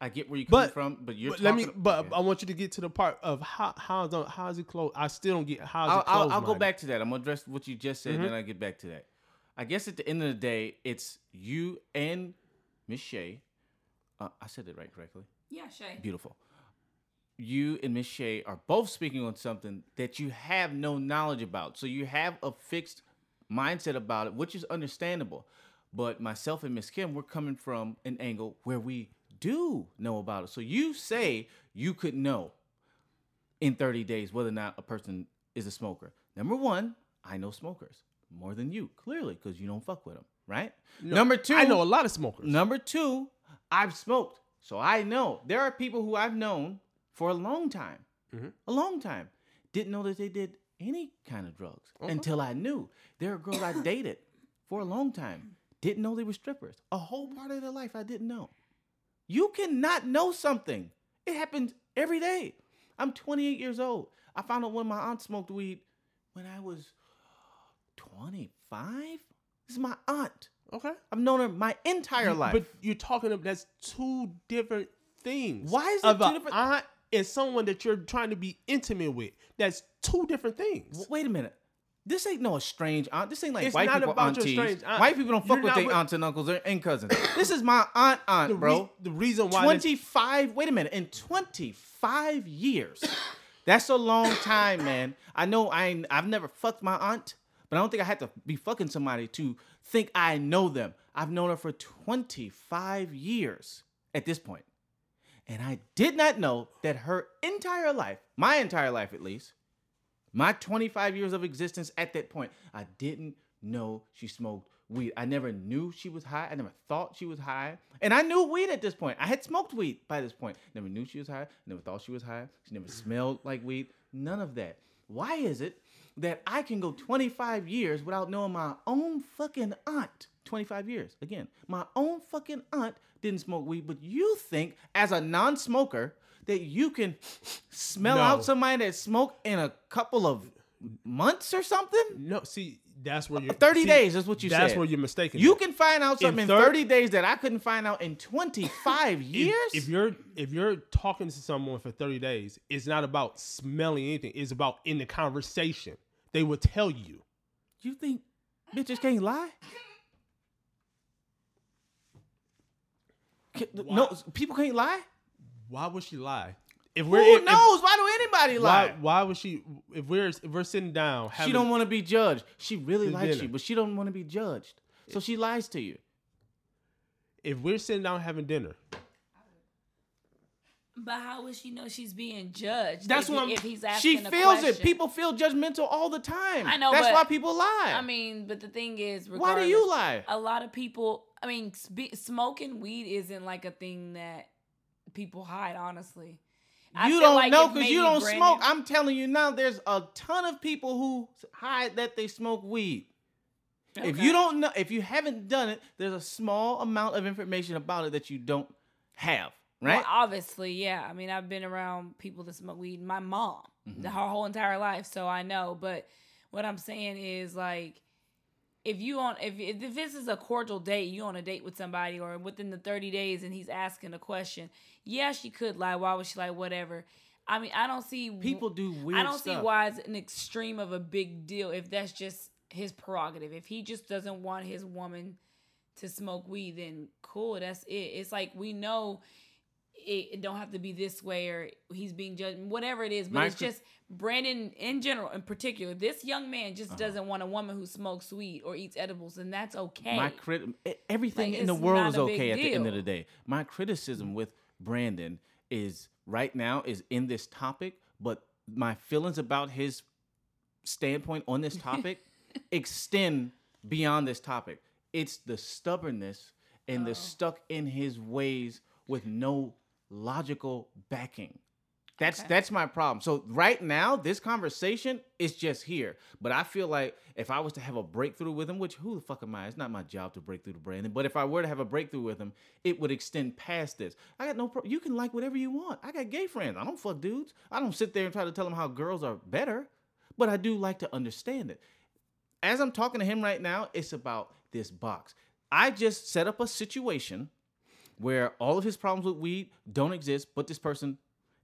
[SPEAKER 4] I get where you're coming from, but you're
[SPEAKER 2] but let me. But. I want you to get to the part of how how's it- how's it close. I still don't get how's
[SPEAKER 4] I'll,
[SPEAKER 2] it
[SPEAKER 4] I'll,
[SPEAKER 2] close.
[SPEAKER 4] I'll go back to that. I'm gonna address what you just said,
[SPEAKER 2] Mm-hmm.
[SPEAKER 4] then I get back to that. I guess at the end of the day, it's you and Miss Shay. Uh, I said it right correctly.
[SPEAKER 3] Yeah, Shay.
[SPEAKER 4] Beautiful. You and Miss Shay are both speaking on something that you have no knowledge about. So you have a fixed mindset about it, which is understandable. But myself and Miss Kim, we're coming from an angle where we do know about it. So you say you could know in 30 days whether or not a person is a smoker. Number one, I know smokers more than you, clearly, because you don't fuck with them, right? Number two,
[SPEAKER 2] I know a lot of smokers.
[SPEAKER 4] Number two, I've smoked. So I know there are people who I've known for a long time. Mm-hmm. A long time. Didn't know that they did any kind of drugs until I knew. There are girls I dated for a long time. Didn't know they were strippers. A whole part of their life I didn't know. You cannot know something. It happens every day. I'm 28 years old. I found out when my aunt smoked weed when I was 25. This is my aunt.
[SPEAKER 2] Okay.
[SPEAKER 4] I've known her my entire life.
[SPEAKER 2] But you're talking about that's two different things.
[SPEAKER 4] Why is it two
[SPEAKER 2] a
[SPEAKER 4] different-
[SPEAKER 2] aunt and someone that you're trying to be intimate with? That's two different things.
[SPEAKER 4] W- Wait a minute. This ain't no strange aunt. This ain't like
[SPEAKER 2] It's
[SPEAKER 4] white
[SPEAKER 2] not
[SPEAKER 4] people aunties.
[SPEAKER 2] aunt.
[SPEAKER 4] White people don't fuck
[SPEAKER 2] You're
[SPEAKER 4] with their
[SPEAKER 2] with-
[SPEAKER 4] aunts and uncles and- and cousins. this is my aunt, aunt,
[SPEAKER 2] the, re-
[SPEAKER 4] bro.
[SPEAKER 2] the reason why that's-
[SPEAKER 4] 25 wait a minute in 25 years that's a long time man i know i ain't, i've never fucked my aunt but i don't think i had to be fucking somebody to think i know them. I've known her for 25 years at this point. And i did not know that her entire life my entire life at least my 25 years of existence at that point i didn't know she smoked weed. I never knew she was high. I never thought she was high. And i knew weed at this point. I had smoked weed by this point. Never knew she was high. Never thought she was high. She never smelled like weed. None of that. Why is it that i can go 25 years without knowing my own fucking aunt 25 years again my own fucking aunt didn't smoke weed but you think as a non-smoker that you can smell
[SPEAKER 2] No.
[SPEAKER 4] out somebody that smoked in a couple of months or something
[SPEAKER 2] no, see, that's where you're
[SPEAKER 4] 30
[SPEAKER 2] see,
[SPEAKER 4] days is what you
[SPEAKER 2] That's
[SPEAKER 4] said.
[SPEAKER 2] That's where you're mistaken.
[SPEAKER 4] You
[SPEAKER 2] at.
[SPEAKER 4] can find out something in,
[SPEAKER 2] thir-
[SPEAKER 4] 30 days that I couldn't find out in 25
[SPEAKER 2] If-
[SPEAKER 4] years.
[SPEAKER 2] If, you're if you're talking to someone for 30 days, it's not about smelling anything. It's about in the conversation. They will tell you.
[SPEAKER 4] you think bitches can't lie? Ca- No, people can't lie.
[SPEAKER 2] Why would she lie? If we're if-
[SPEAKER 4] knows? Why do anybody lie?
[SPEAKER 2] why why would she if we're if we're sitting down having
[SPEAKER 4] she don't want to be judged. She really likes
[SPEAKER 2] dinner.
[SPEAKER 4] you, but she don't want to be judged. So she lies to you.
[SPEAKER 2] if we're sitting down having dinner
[SPEAKER 3] But how would she know she's being judged?
[SPEAKER 2] That's
[SPEAKER 3] if,
[SPEAKER 2] what I'm-
[SPEAKER 3] if he's asking
[SPEAKER 4] She feels it. People feel judgmental all the time.
[SPEAKER 3] I know,
[SPEAKER 4] That's
[SPEAKER 3] but-
[SPEAKER 4] why people lie.
[SPEAKER 3] I mean, but the thing is,
[SPEAKER 4] why do you lie?
[SPEAKER 3] A lot of people. I mean, spe- smoking weed isn't like a thing that people hide. Honestly, I
[SPEAKER 4] you don't
[SPEAKER 3] like
[SPEAKER 4] know because you don't
[SPEAKER 3] Brandon-
[SPEAKER 4] smoke. I'm telling you now, there's a ton of people who hide that they smoke weed. If you don't know, if you haven't done it, there's a small amount of information about it that you don't have, right?
[SPEAKER 3] Well, obviously, yeah. I mean, I've been around people that smoke weed. My mom,
[SPEAKER 4] Mm-hmm.
[SPEAKER 3] the, her whole entire life, so I know. But what I'm saying is, like, if you on if if this is a cordial date, you on a date with somebody, or within the 30 days, and he's asking a question, yeah, she could lie. Why would she lie? Whatever. I mean, I don't see
[SPEAKER 4] People do weird
[SPEAKER 3] I don't see why it's an extreme of a big deal if that's just his prerogative. If he just doesn't want his woman to smoke weed, then cool, that's it. It's like we know it, it don't have to be this way or he's being judged, whatever it is. But
[SPEAKER 4] My
[SPEAKER 3] it's
[SPEAKER 4] cri-
[SPEAKER 3] just Brandon in general, in particular. This young man
[SPEAKER 4] Uh-huh.
[SPEAKER 3] just doesn't want a woman who smokes weed or eats edibles, and that's okay.
[SPEAKER 4] My crit- everything
[SPEAKER 3] Like,
[SPEAKER 4] in the world is okay at the end of the day. My criticism with Brandon is right now is in this topic, but my feelings about his standpoint on this topic extend beyond this topic. It's the stubbornness and
[SPEAKER 3] Oh.
[SPEAKER 4] the stuck in his ways with no logical backing. That's
[SPEAKER 3] Okay.
[SPEAKER 4] that's my problem. So right now, this conversation is just here. But I feel like if I was to have a breakthrough with him, which who the fuck am I? It's not my job to break through to Brandon. But if I were to have a breakthrough with him, it would extend past this. I got no pro- You can like whatever you want. I got gay friends. I don't fuck dudes. I don't sit there and try to tell them how girls are better. But I do like to understand it. As I'm talking to him right now, it's about this box. I just set up a situation where all of his problems with weed don't exist, but this person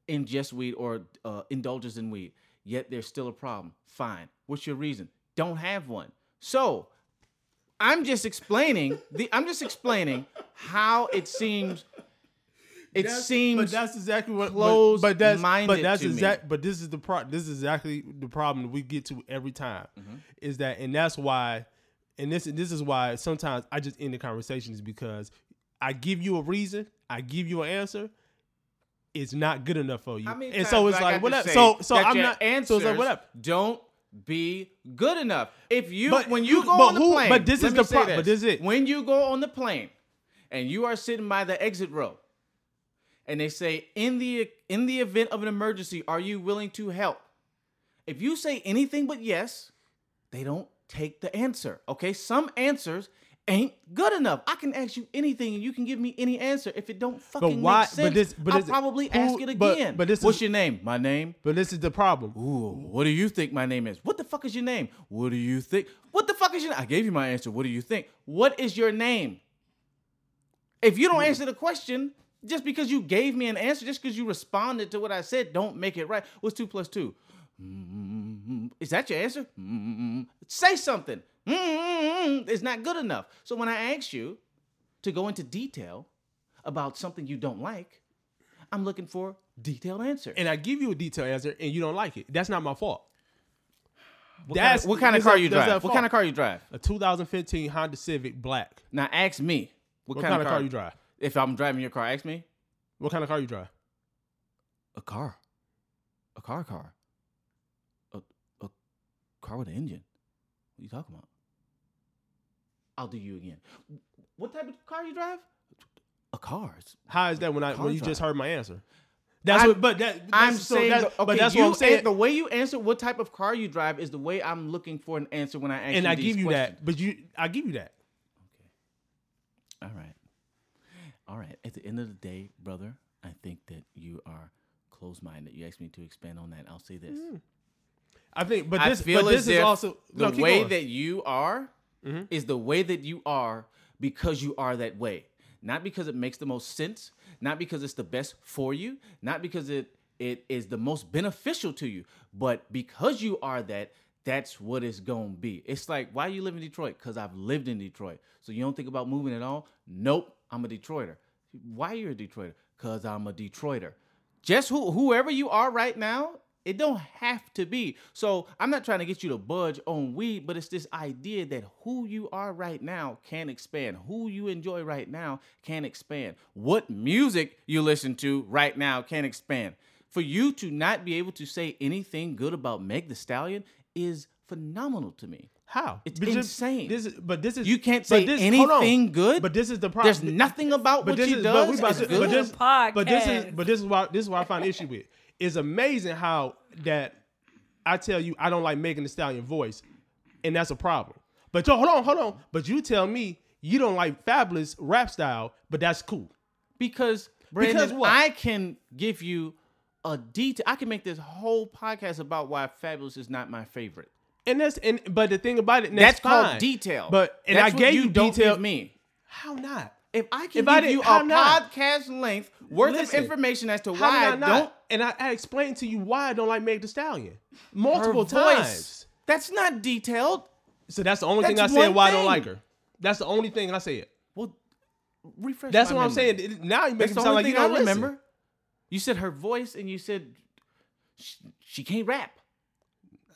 [SPEAKER 4] ingests weed or uh, indulges in weed. Yet there's still a problem. Fine. What's your reason? Don't have one. So I'm just explaining the. I'm just explaining how it seems. It
[SPEAKER 2] That's-
[SPEAKER 4] seems.
[SPEAKER 2] but that's exactly what.
[SPEAKER 4] closed
[SPEAKER 2] but, but that's
[SPEAKER 4] minded
[SPEAKER 2] but that's
[SPEAKER 4] to me.
[SPEAKER 2] exact. But this is the pro. This is exactly the problem we get to every time.
[SPEAKER 4] Mm-hmm.
[SPEAKER 2] Is that and that's why, and this this is why sometimes I just end the conversations because I give you a reason, I give you an answer. It's not good enough for you, and so it's like whatever. So so I'm not.
[SPEAKER 4] Answers
[SPEAKER 2] So it's like whatever.
[SPEAKER 4] Don't be good enough. If you
[SPEAKER 2] But
[SPEAKER 4] when you go
[SPEAKER 2] but
[SPEAKER 4] on the
[SPEAKER 2] who-
[SPEAKER 4] plane,
[SPEAKER 2] but this is the
[SPEAKER 4] say
[SPEAKER 2] pro- but this is it.
[SPEAKER 4] When you go on the plane and you are sitting by the exit row, and they say in the in the event of an emergency, are you willing to help? If you say anything but yes, they don't take the answer. Okay, some answers ain't good enough. I can ask you anything and you can give me any answer. If it don't fucking
[SPEAKER 2] why-
[SPEAKER 4] make
[SPEAKER 2] but
[SPEAKER 4] sense,
[SPEAKER 2] this- but
[SPEAKER 4] I'll probably
[SPEAKER 2] who-
[SPEAKER 4] ask it again.
[SPEAKER 2] but this
[SPEAKER 4] What's
[SPEAKER 2] is-
[SPEAKER 4] your name? My name.
[SPEAKER 2] But this is the problem.
[SPEAKER 4] Ooh, what do you think my name is? What the fuck is your name? What do you think? What the fuck is your name? I gave you my answer. What do you think? What is your name? If you don't answer the question, just because you gave me an answer, just because you responded to what I said, don't make it right. What's two plus two? Mm, mm, mm, mm Is that your answer? Mm, Say something. Mm, It's not good enough. So when I ask you to go into detail about something you don't like, I'm looking for detailed answer.
[SPEAKER 2] And I give you a detailed answer and you don't like it. That's not my fault.
[SPEAKER 4] What kind of, what kind of car
[SPEAKER 2] not-
[SPEAKER 4] you drive? What kind of car you drive?
[SPEAKER 2] A 2015 Honda Civic Black.
[SPEAKER 4] Now ask me. What,
[SPEAKER 2] What, kind, of car you drive?
[SPEAKER 4] If I'm driving your car, ask me.
[SPEAKER 2] What kind of car you drive?
[SPEAKER 4] A car. A car car. A a car with an engine. What are you talking about? I'll do you again. What type of car you drive? A car. It's-
[SPEAKER 2] How is that when I when you
[SPEAKER 4] drive.
[SPEAKER 2] just heard my answer? That's
[SPEAKER 4] I'm-
[SPEAKER 2] what. But that
[SPEAKER 4] I'm
[SPEAKER 2] that's- so
[SPEAKER 4] saying,
[SPEAKER 2] that's-
[SPEAKER 4] okay,
[SPEAKER 2] but that's
[SPEAKER 4] you
[SPEAKER 2] what I'm saying.
[SPEAKER 4] the way you answer what type of car you drive is the way I'm looking for an answer when I ask
[SPEAKER 2] and
[SPEAKER 4] you
[SPEAKER 2] I
[SPEAKER 4] these
[SPEAKER 2] give you
[SPEAKER 4] questions.
[SPEAKER 2] that. But you, I give you that. Okay.
[SPEAKER 4] All right. All right. At the end of the day, brother, I think that you are closed minded. You asked me to expand on that. I'll say this. Hmm.
[SPEAKER 2] I think. But
[SPEAKER 4] I
[SPEAKER 2] this,
[SPEAKER 4] feel
[SPEAKER 2] but this is also
[SPEAKER 4] the
[SPEAKER 2] no,
[SPEAKER 4] way
[SPEAKER 2] going.
[SPEAKER 4] that you are
[SPEAKER 2] Mhm.
[SPEAKER 4] is the way that you are because you are that way. Not because it makes the most sense, not because it's the best for you, not because it it is the most beneficial to you, but because you are that, that's what it's gonna be. It's like, why you live in Detroit? Because I've lived in Detroit. So you don't think about moving at all? Nope, I'm a Detroiter. Why you a Detroiter? Because I'm a Detroiter. Just who whoever you are right now, it don't have to be. So I'm not trying to get you to budge on weed, but it's this idea that who you are right now can expand. Who you enjoy right now can expand. What music you listen to right now can expand. For you to not be able to say anything good about Meg Thee Stallion is phenomenal to me.
[SPEAKER 2] how
[SPEAKER 4] It's
[SPEAKER 2] But just-
[SPEAKER 4] insane.
[SPEAKER 2] This is, but this is
[SPEAKER 4] You can't say
[SPEAKER 2] this-
[SPEAKER 4] anything good.
[SPEAKER 2] But this is the problem.
[SPEAKER 4] There's nothing about
[SPEAKER 2] But
[SPEAKER 4] what
[SPEAKER 2] this
[SPEAKER 4] she
[SPEAKER 2] is,
[SPEAKER 4] does
[SPEAKER 2] but we about
[SPEAKER 4] is
[SPEAKER 2] to,
[SPEAKER 4] good.
[SPEAKER 2] but this,
[SPEAKER 3] Podcast.
[SPEAKER 2] but this is, but this is why this is why I find issue with. It's amazing how that I tell you I don't like Megan Thee Stallion voice, and that's a problem. But yo, hold on, hold on. But you tell me you don't like Fabolous rap style, but that's cool.
[SPEAKER 4] Because Brandon,
[SPEAKER 2] Because what?
[SPEAKER 4] I can give you a detail. I can make this whole podcast about why Fabolous is not my favorite.
[SPEAKER 2] And that's and but the thing about it,
[SPEAKER 4] That's,
[SPEAKER 2] that's,
[SPEAKER 4] called detail.
[SPEAKER 2] But and
[SPEAKER 4] That's
[SPEAKER 2] I gave
[SPEAKER 4] you,
[SPEAKER 2] you
[SPEAKER 4] don't
[SPEAKER 2] detail.
[SPEAKER 4] give me.
[SPEAKER 2] How not?
[SPEAKER 4] If I can
[SPEAKER 2] If I
[SPEAKER 4] give
[SPEAKER 2] did-
[SPEAKER 4] you a
[SPEAKER 2] not?
[SPEAKER 4] podcast length worth
[SPEAKER 2] Listen,
[SPEAKER 4] of information as to why I
[SPEAKER 2] I
[SPEAKER 4] don't?
[SPEAKER 2] And I, I explained to you why I don't like Meg Thee Stallion multiple times.
[SPEAKER 4] That's not detailed.
[SPEAKER 2] So that's the only thing I said why I don't like her. That's the only thing I said.
[SPEAKER 4] Well, refresh.
[SPEAKER 2] That's what I'm saying. Now you make
[SPEAKER 4] That's
[SPEAKER 2] it sound like you
[SPEAKER 4] I
[SPEAKER 2] don't listen.
[SPEAKER 4] remember. You said her voice, and you said she, she can't rap.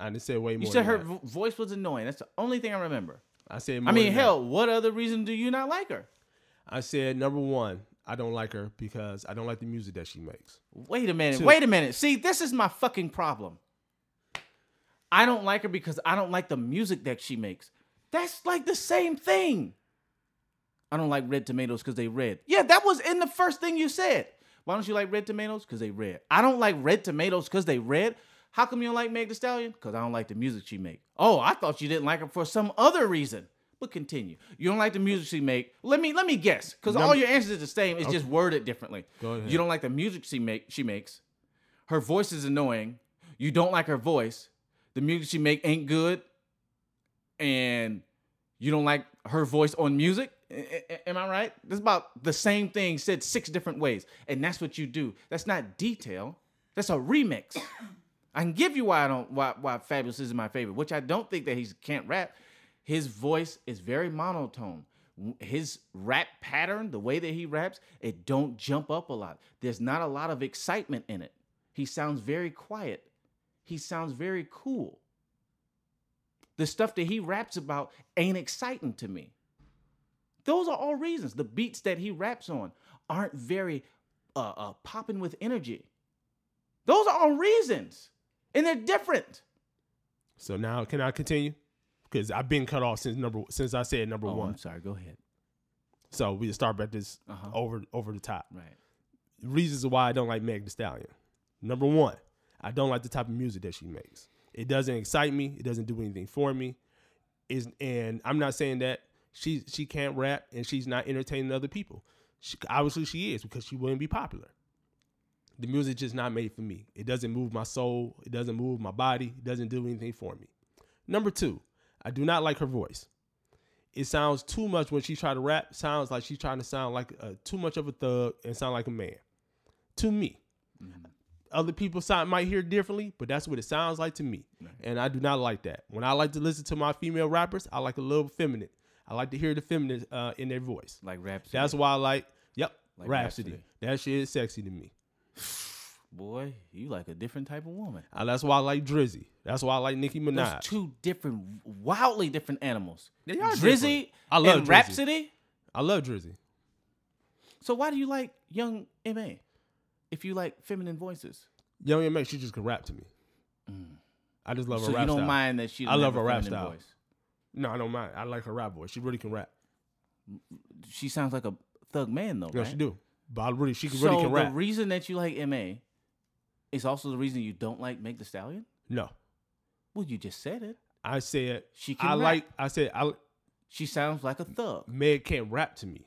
[SPEAKER 2] I didn't say way more.
[SPEAKER 4] You said her
[SPEAKER 2] that.
[SPEAKER 4] voice was annoying. That's the only thing I remember.
[SPEAKER 2] I said. More
[SPEAKER 4] I mean,
[SPEAKER 2] than that.
[SPEAKER 4] hell, what other reason do you not like her?
[SPEAKER 2] I said number one, I don't like her because I don't like the music that she makes.
[SPEAKER 4] Wait a minute.
[SPEAKER 2] Two.
[SPEAKER 4] Wait a minute. See, this is my fucking problem. I don't like her because I don't like the music that she makes. That's like the same thing. I don't like red tomatoes because they red. Yeah, that was in the first thing you said. Why don't you like red tomatoes? Because they red. I don't like red tomatoes because they red. How come you don't like Meg Thee Stallion? Because I don't like the music she make. Oh, I thought you didn't like her for some other reason. But continue. You don't like the music she make. Let me let me guess. Because all your answers are the same. It's just worded differently.
[SPEAKER 2] Go ahead.
[SPEAKER 4] You don't like the music she make she makes. Her voice is annoying. You don't like her voice. The music she make ain't good. And you don't like her voice on music. A- a- Am I right? That's about the same thing said six different ways. And that's what you do. That's not detail. That's a remix. I can give you why I don't why why Fabolous isn't my favorite, which I don't think that he can't rap. His voice is very monotone. His rap pattern, the way that he raps, it don't jump up a lot. There's not a lot of excitement in it. He sounds very quiet. He sounds very cool. The stuff that he raps about ain't exciting to me. Those are all reasons. The beats that he raps on aren't very uh, uh, popping with energy. Those are all reasons, and they're different.
[SPEAKER 2] So now can I continue? Because I've been cut off since number since I said number
[SPEAKER 4] Oh,
[SPEAKER 2] one.
[SPEAKER 4] I'm sorry. Go ahead.
[SPEAKER 2] So we just start at this
[SPEAKER 4] Uh-huh.
[SPEAKER 2] over over the top.
[SPEAKER 4] Right.
[SPEAKER 2] Reasons why I don't like Meg Thee Stallion. Number one, I don't like the type of music that she makes. It doesn't excite me. It doesn't do anything for me. Is and I'm not saying that She she can't rap and she's not entertaining other people. She, obviously, she is because she wouldn't be popular. The music just not made for me. It doesn't move my soul. It doesn't move my body. It doesn't do anything for me. Number two, I do not like her voice. It sounds too much when she try to rap. Sounds like she's trying to sound like a, too much of a thug and sound like a man. To me, other people sound, might hear differently, but that's what it sounds like to me. And I do not like that. When I like to listen to my female rappers, I like a little feminine. I like to hear the feminine uh, in their voice.
[SPEAKER 4] Like rap.
[SPEAKER 2] That's why I like, yep,
[SPEAKER 4] Like
[SPEAKER 2] Rapsody.
[SPEAKER 4] Rapsody.
[SPEAKER 2] That shit is sexy to me.
[SPEAKER 4] boy, you like a different type of woman.
[SPEAKER 2] Uh, that's why I like Drizzy. That's why I like Nicki Minaj.
[SPEAKER 4] Those two different, wildly different animals.
[SPEAKER 2] They are
[SPEAKER 4] Drizzy
[SPEAKER 2] different. I love
[SPEAKER 4] and
[SPEAKER 2] Drizzy.
[SPEAKER 4] Rapsody.
[SPEAKER 2] I love Drizzy.
[SPEAKER 4] So why do you like Young M.A? If you like feminine voices,
[SPEAKER 2] Young M.A. she just can rap to me. Mm. I just love
[SPEAKER 4] so
[SPEAKER 2] her
[SPEAKER 4] you
[SPEAKER 2] rap
[SPEAKER 4] don't
[SPEAKER 2] style.
[SPEAKER 4] mind that she.
[SPEAKER 2] I love her rap style.
[SPEAKER 4] Voice.
[SPEAKER 2] No, I don't mind. I like her rap voice. She really can rap.
[SPEAKER 4] She sounds like a thug man though,
[SPEAKER 2] No,
[SPEAKER 4] right?
[SPEAKER 2] she do. But I really, she can
[SPEAKER 4] so
[SPEAKER 2] really can rap.
[SPEAKER 4] the reason that you like Ma is also the reason you don't like Meg Thee Stallion.
[SPEAKER 2] no,
[SPEAKER 4] Well, you just said it.
[SPEAKER 2] I said
[SPEAKER 4] She can
[SPEAKER 2] I
[SPEAKER 4] rap.
[SPEAKER 2] like. I said I.
[SPEAKER 4] She sounds like a thug.
[SPEAKER 2] Meg can't rap to me.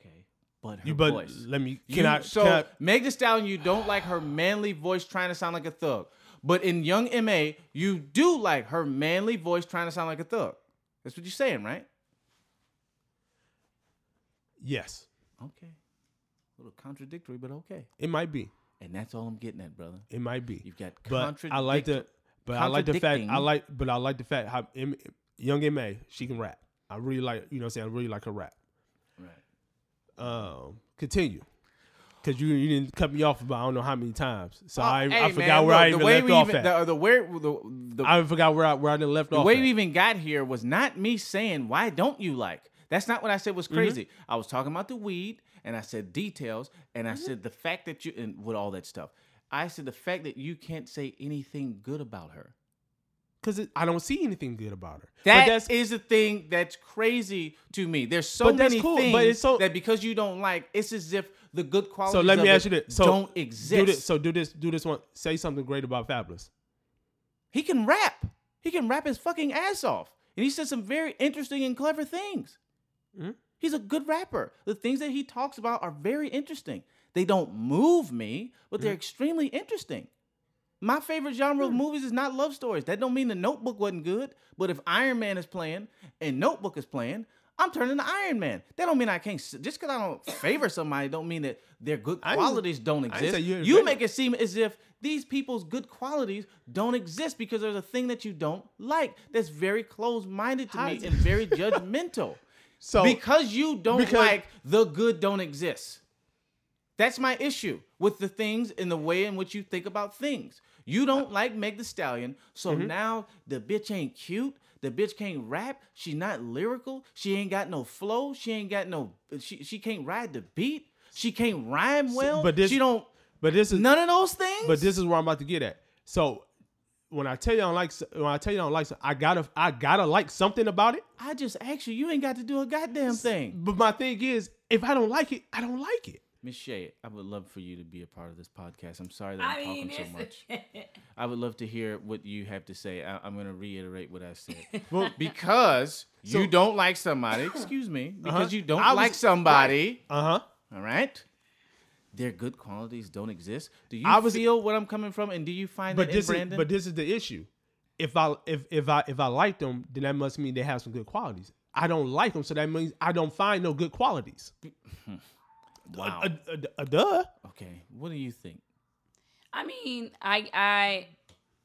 [SPEAKER 4] Okay, but her
[SPEAKER 2] You but
[SPEAKER 4] voice.
[SPEAKER 2] let me.
[SPEAKER 4] You-
[SPEAKER 2] Can I?
[SPEAKER 4] so
[SPEAKER 2] can I-
[SPEAKER 4] Meg Thee Stallion, you don't like her manly voice trying to sound like a thug. But in Young M.A, you do like her manly voice trying to sound like a thug. That's what you're saying, right?
[SPEAKER 2] yes,
[SPEAKER 4] Okay. A little contradictory, but okay.
[SPEAKER 2] it might be.
[SPEAKER 4] And that's all I'm getting at, brother.
[SPEAKER 2] It might be.
[SPEAKER 4] You've got
[SPEAKER 2] But I like the. But I like the fact. I like. But I like the fact how M, Young M.A. She can rap. I really like. You know, what I'm saying I really like her rap.
[SPEAKER 4] Right.
[SPEAKER 2] Um, continue. Cause you you didn't cut me off about I don't know how many times, so I,
[SPEAKER 4] hey,
[SPEAKER 2] I forgot
[SPEAKER 4] man,
[SPEAKER 2] where I
[SPEAKER 4] look,
[SPEAKER 2] even
[SPEAKER 4] the way
[SPEAKER 2] left off
[SPEAKER 4] even,
[SPEAKER 2] at.
[SPEAKER 4] The, the where the, the,
[SPEAKER 2] I forgot where I where I done left
[SPEAKER 4] the
[SPEAKER 2] off.
[SPEAKER 4] The way
[SPEAKER 2] at.
[SPEAKER 4] we even got here was not me saying why don't you like. That's not what I said was
[SPEAKER 2] Mm-hmm.
[SPEAKER 4] crazy. I was talking about the weed, and I said details, and
[SPEAKER 2] Mm-hmm.
[SPEAKER 4] I said the fact that you and with all that stuff. I said the fact that you can't say anything good about her.
[SPEAKER 2] Cause I don't see anything good about her.
[SPEAKER 4] That
[SPEAKER 2] that's
[SPEAKER 4] is the thing that's crazy to me. There's so many
[SPEAKER 2] cool,
[SPEAKER 4] things
[SPEAKER 2] but it's so-
[SPEAKER 4] that because you don't like, it's as if the good qualities
[SPEAKER 2] so. Let me
[SPEAKER 4] of
[SPEAKER 2] ask you
[SPEAKER 4] it
[SPEAKER 2] this. So
[SPEAKER 4] don't
[SPEAKER 2] Do
[SPEAKER 4] exist.
[SPEAKER 2] this, so do this. Do this one. Say something great about Fabolous.
[SPEAKER 4] He can rap. He can rap his fucking ass off. And he said some very interesting and clever things.
[SPEAKER 2] Mhm.
[SPEAKER 4] He's a good rapper. The things that he talks about are very interesting. They don't move me, but they're extremely interesting. My favorite genre of movies is not love stories. That don't mean the notebook wasn't good. But if Iron Man is playing and Notebook is playing, I'm turning to Iron Man. That don't mean I can't just because I don't favor somebody don't mean that their good qualities don't exist.
[SPEAKER 2] you
[SPEAKER 4] make it seem as if these people's good qualities don't exist because there's a thing that you don't like that's very closed-minded to me and very judgmental.
[SPEAKER 2] So
[SPEAKER 4] because you don't
[SPEAKER 2] because-
[SPEAKER 4] like the good don't exist. That's my issue with the things in the way in which you think about things. You don't like Meg Thee Stallion, so
[SPEAKER 2] Mm-hmm.
[SPEAKER 4] now the bitch ain't cute. The bitch can't rap. She's not lyrical. She ain't got no flow. She ain't got no. She she can't ride the beat. She can't rhyme well.
[SPEAKER 2] but this-
[SPEAKER 4] she don't.
[SPEAKER 2] but this is
[SPEAKER 4] None of those things.
[SPEAKER 2] But this is where I'm about to get at. So when I tell you I don't like, when I tell you I don't like, I gotta, I gotta like something about it.
[SPEAKER 4] I just asked you. You ain't got to do a goddamn thing.
[SPEAKER 2] But my thing is, if I don't like it, I don't like it.
[SPEAKER 4] Miss Shay, I would love for you to be a part of this podcast. I'm sorry that
[SPEAKER 3] I
[SPEAKER 4] I'm
[SPEAKER 3] mean,
[SPEAKER 4] talking so much. I would love to hear what you have to say. I, I'm going to reiterate what I said.
[SPEAKER 2] Well,
[SPEAKER 4] because
[SPEAKER 2] So-
[SPEAKER 4] you don't like somebody, excuse me, because
[SPEAKER 2] Uh-huh.
[SPEAKER 4] you don't
[SPEAKER 2] I was-
[SPEAKER 4] like somebody,
[SPEAKER 2] uh huh.
[SPEAKER 4] all right? Their good qualities don't exist. Do you
[SPEAKER 2] I was-
[SPEAKER 4] feel what I'm coming from, and do you find
[SPEAKER 2] But
[SPEAKER 4] that
[SPEAKER 2] this
[SPEAKER 4] in
[SPEAKER 2] is, but this is the issue. If I, if if I, if I like them, then that must mean they have some good qualities. I don't like them, so that means I don't find no good qualities.
[SPEAKER 4] wow.
[SPEAKER 2] A, a, a- a duh.
[SPEAKER 4] okay, what do you think?
[SPEAKER 3] I mean, I I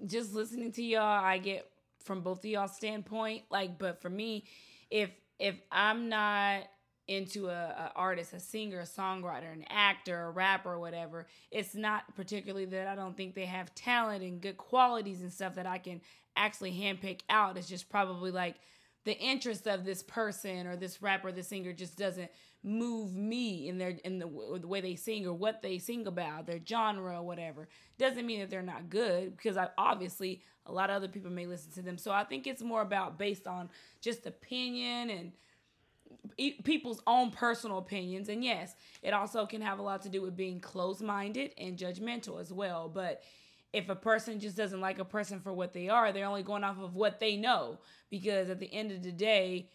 [SPEAKER 3] just listening to y'all, I get from both of y'all standpoint. Like, but for me, if if I'm not into a, a artist, a singer, a songwriter, an actor, a rapper, or whatever, it's not particularly that I don't think they have talent and good qualities and stuff that I can actually handpick out. It's just probably like the interest of this person or this rapper, this singer just doesn't move me in their in the, the way they sing or what they sing about, their genre or whatever. Doesn't mean that they're not good because I obviously a lot of other people may listen to them. So I think it's more about based on just opinion and people's own personal opinions. And yes, it also can have a lot to do with being closed minded and judgmental as well. But if a person just doesn't like a person for what they are, they're only going off of what they know. Because at the end of the day,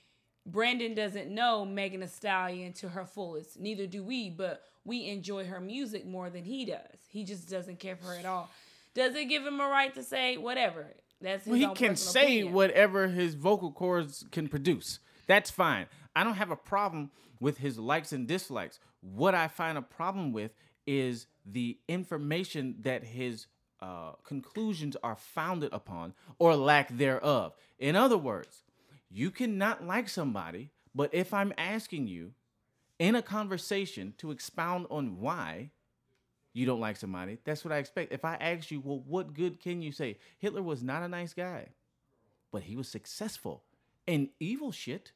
[SPEAKER 3] Brandon doesn't know Megan Thee Stallion to her fullest. Neither do we, but we enjoy her music more than he does. He just doesn't care for her at all. Does it give him a right to say whatever? That's his
[SPEAKER 4] Well, he can say
[SPEAKER 3] opinion.
[SPEAKER 4] whatever his vocal cords can produce. That's fine. I don't have a problem with his likes and dislikes. What I find a problem with is the information that his uh, conclusions are founded upon or lack thereof. In other words, you cannot like somebody, but if I'm asking you in a conversation to expound on why, you don't like somebody. That's what I expect. If I ask you, well, what good can you say? Hitler was not a nice guy, but he was successful in evil shit.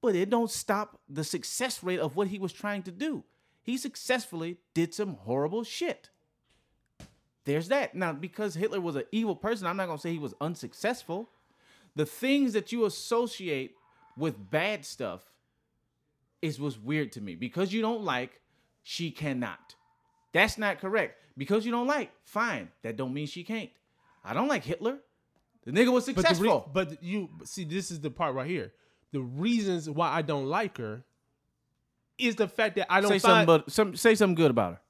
[SPEAKER 4] But it don't stop the success rate of what he was trying to do. He successfully did some horrible shit. There's that. Now, because Hitler was an evil person, I'm not gonna say he was unsuccessful. The things that you associate with bad stuff is what's weird to me. Because you don't like, she cannot. That's not correct. Because you don't like, fine. That don't mean she can't. I don't like Hitler. The nigga was
[SPEAKER 2] But, re-
[SPEAKER 4] successful.
[SPEAKER 2] but you see, this is the part right here. The reasons why I don't like her is the fact that I don't
[SPEAKER 4] say
[SPEAKER 2] find
[SPEAKER 4] something, but some say something good about her.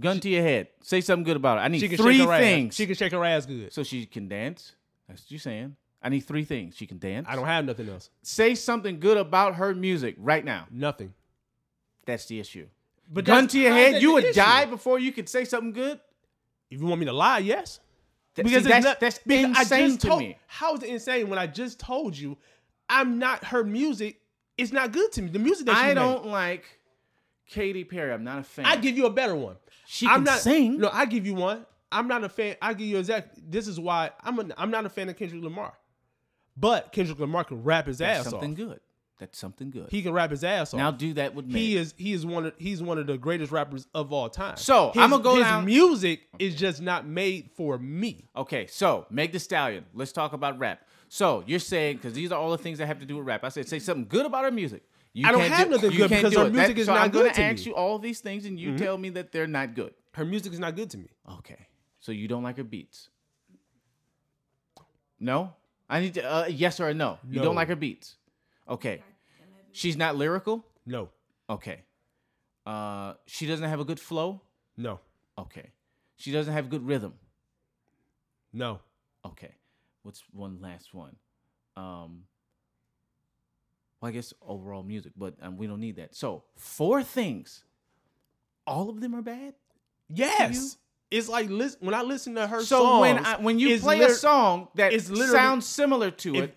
[SPEAKER 4] Gun to your head. Say something good about her. I need
[SPEAKER 2] she can
[SPEAKER 4] three
[SPEAKER 2] shake her
[SPEAKER 4] things.
[SPEAKER 2] Ass. She can shake her ass good.
[SPEAKER 4] so she can dance. That's what you're saying. I need three things. She can dance.
[SPEAKER 2] I don't have nothing else.
[SPEAKER 4] say something good about her music right now.
[SPEAKER 2] Nothing.
[SPEAKER 4] That's the issue.
[SPEAKER 2] But
[SPEAKER 4] Gun to your head, you would
[SPEAKER 2] issue?
[SPEAKER 4] die before you could say something good.
[SPEAKER 2] If you want me to lie, yes.
[SPEAKER 4] Th-
[SPEAKER 2] Because
[SPEAKER 4] see, that's
[SPEAKER 2] not-
[SPEAKER 4] that's
[SPEAKER 2] because I
[SPEAKER 4] insane to
[SPEAKER 2] told-
[SPEAKER 4] me.
[SPEAKER 2] How is it insane when I just told you I'm not her music? It's not good to me. The music that she
[SPEAKER 4] I
[SPEAKER 2] made.
[SPEAKER 4] don't like Katy Perry. I'm not a fan.
[SPEAKER 2] I give you a better one.
[SPEAKER 4] She
[SPEAKER 2] I'm
[SPEAKER 4] can
[SPEAKER 2] not
[SPEAKER 4] sing.
[SPEAKER 2] No, I give you one. I'm not a fan. I give you exact. This is why I'm. A, I'm not a fan of Kendrick Lamar. But Kendrick Lamar can rap his
[SPEAKER 4] That's
[SPEAKER 2] ass
[SPEAKER 4] something
[SPEAKER 2] off.
[SPEAKER 4] good. That's something good.
[SPEAKER 2] He can rap his ass off.
[SPEAKER 4] now do that with me.
[SPEAKER 2] he is he is one of he's one of the greatest rappers of all time.
[SPEAKER 4] So,
[SPEAKER 2] his,
[SPEAKER 4] I'ma go
[SPEAKER 2] his
[SPEAKER 4] down-
[SPEAKER 2] music is just not made for me.
[SPEAKER 4] Okay, so Meg Thee Stallion. Let's talk about rap. So you're saying because these are all the things that have to do with rap. I said say something good about her music. You
[SPEAKER 2] I don't
[SPEAKER 4] can't
[SPEAKER 2] have
[SPEAKER 4] do-
[SPEAKER 2] nothing good because her
[SPEAKER 4] it.
[SPEAKER 2] music is
[SPEAKER 4] so
[SPEAKER 2] not
[SPEAKER 4] I'm
[SPEAKER 2] good
[SPEAKER 4] gonna
[SPEAKER 2] to
[SPEAKER 4] ask
[SPEAKER 2] me. Mm-hmm.
[SPEAKER 4] you all these things, and you tell me that they're not good.
[SPEAKER 2] Her music is not good to me.
[SPEAKER 4] Okay, so you don't like her beats? No, I need to uh, yes or a no. You
[SPEAKER 2] No.
[SPEAKER 4] don't like her beats? Okay, she's not lyrical.
[SPEAKER 2] No,
[SPEAKER 4] Okay, uh, she doesn't have a good flow.
[SPEAKER 2] no,
[SPEAKER 4] Okay, she doesn't have good rhythm.
[SPEAKER 2] no.
[SPEAKER 4] Okay. What's one last one? Um well, I guess overall music, but um, we don't need that. So, four things. All of them are bad?
[SPEAKER 2] Yes. It's like listen, when I listen to her
[SPEAKER 4] so
[SPEAKER 2] songs.
[SPEAKER 4] when I, when you
[SPEAKER 2] it's
[SPEAKER 4] play a song that sounds similar to
[SPEAKER 2] if-
[SPEAKER 4] it,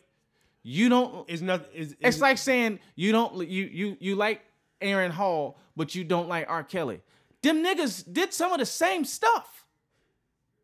[SPEAKER 4] you don't
[SPEAKER 2] it's not. It's,
[SPEAKER 4] it's like saying you don't you you you like Aaron Hall, but you don't like R. Kelly. Them niggas did some of the same stuff.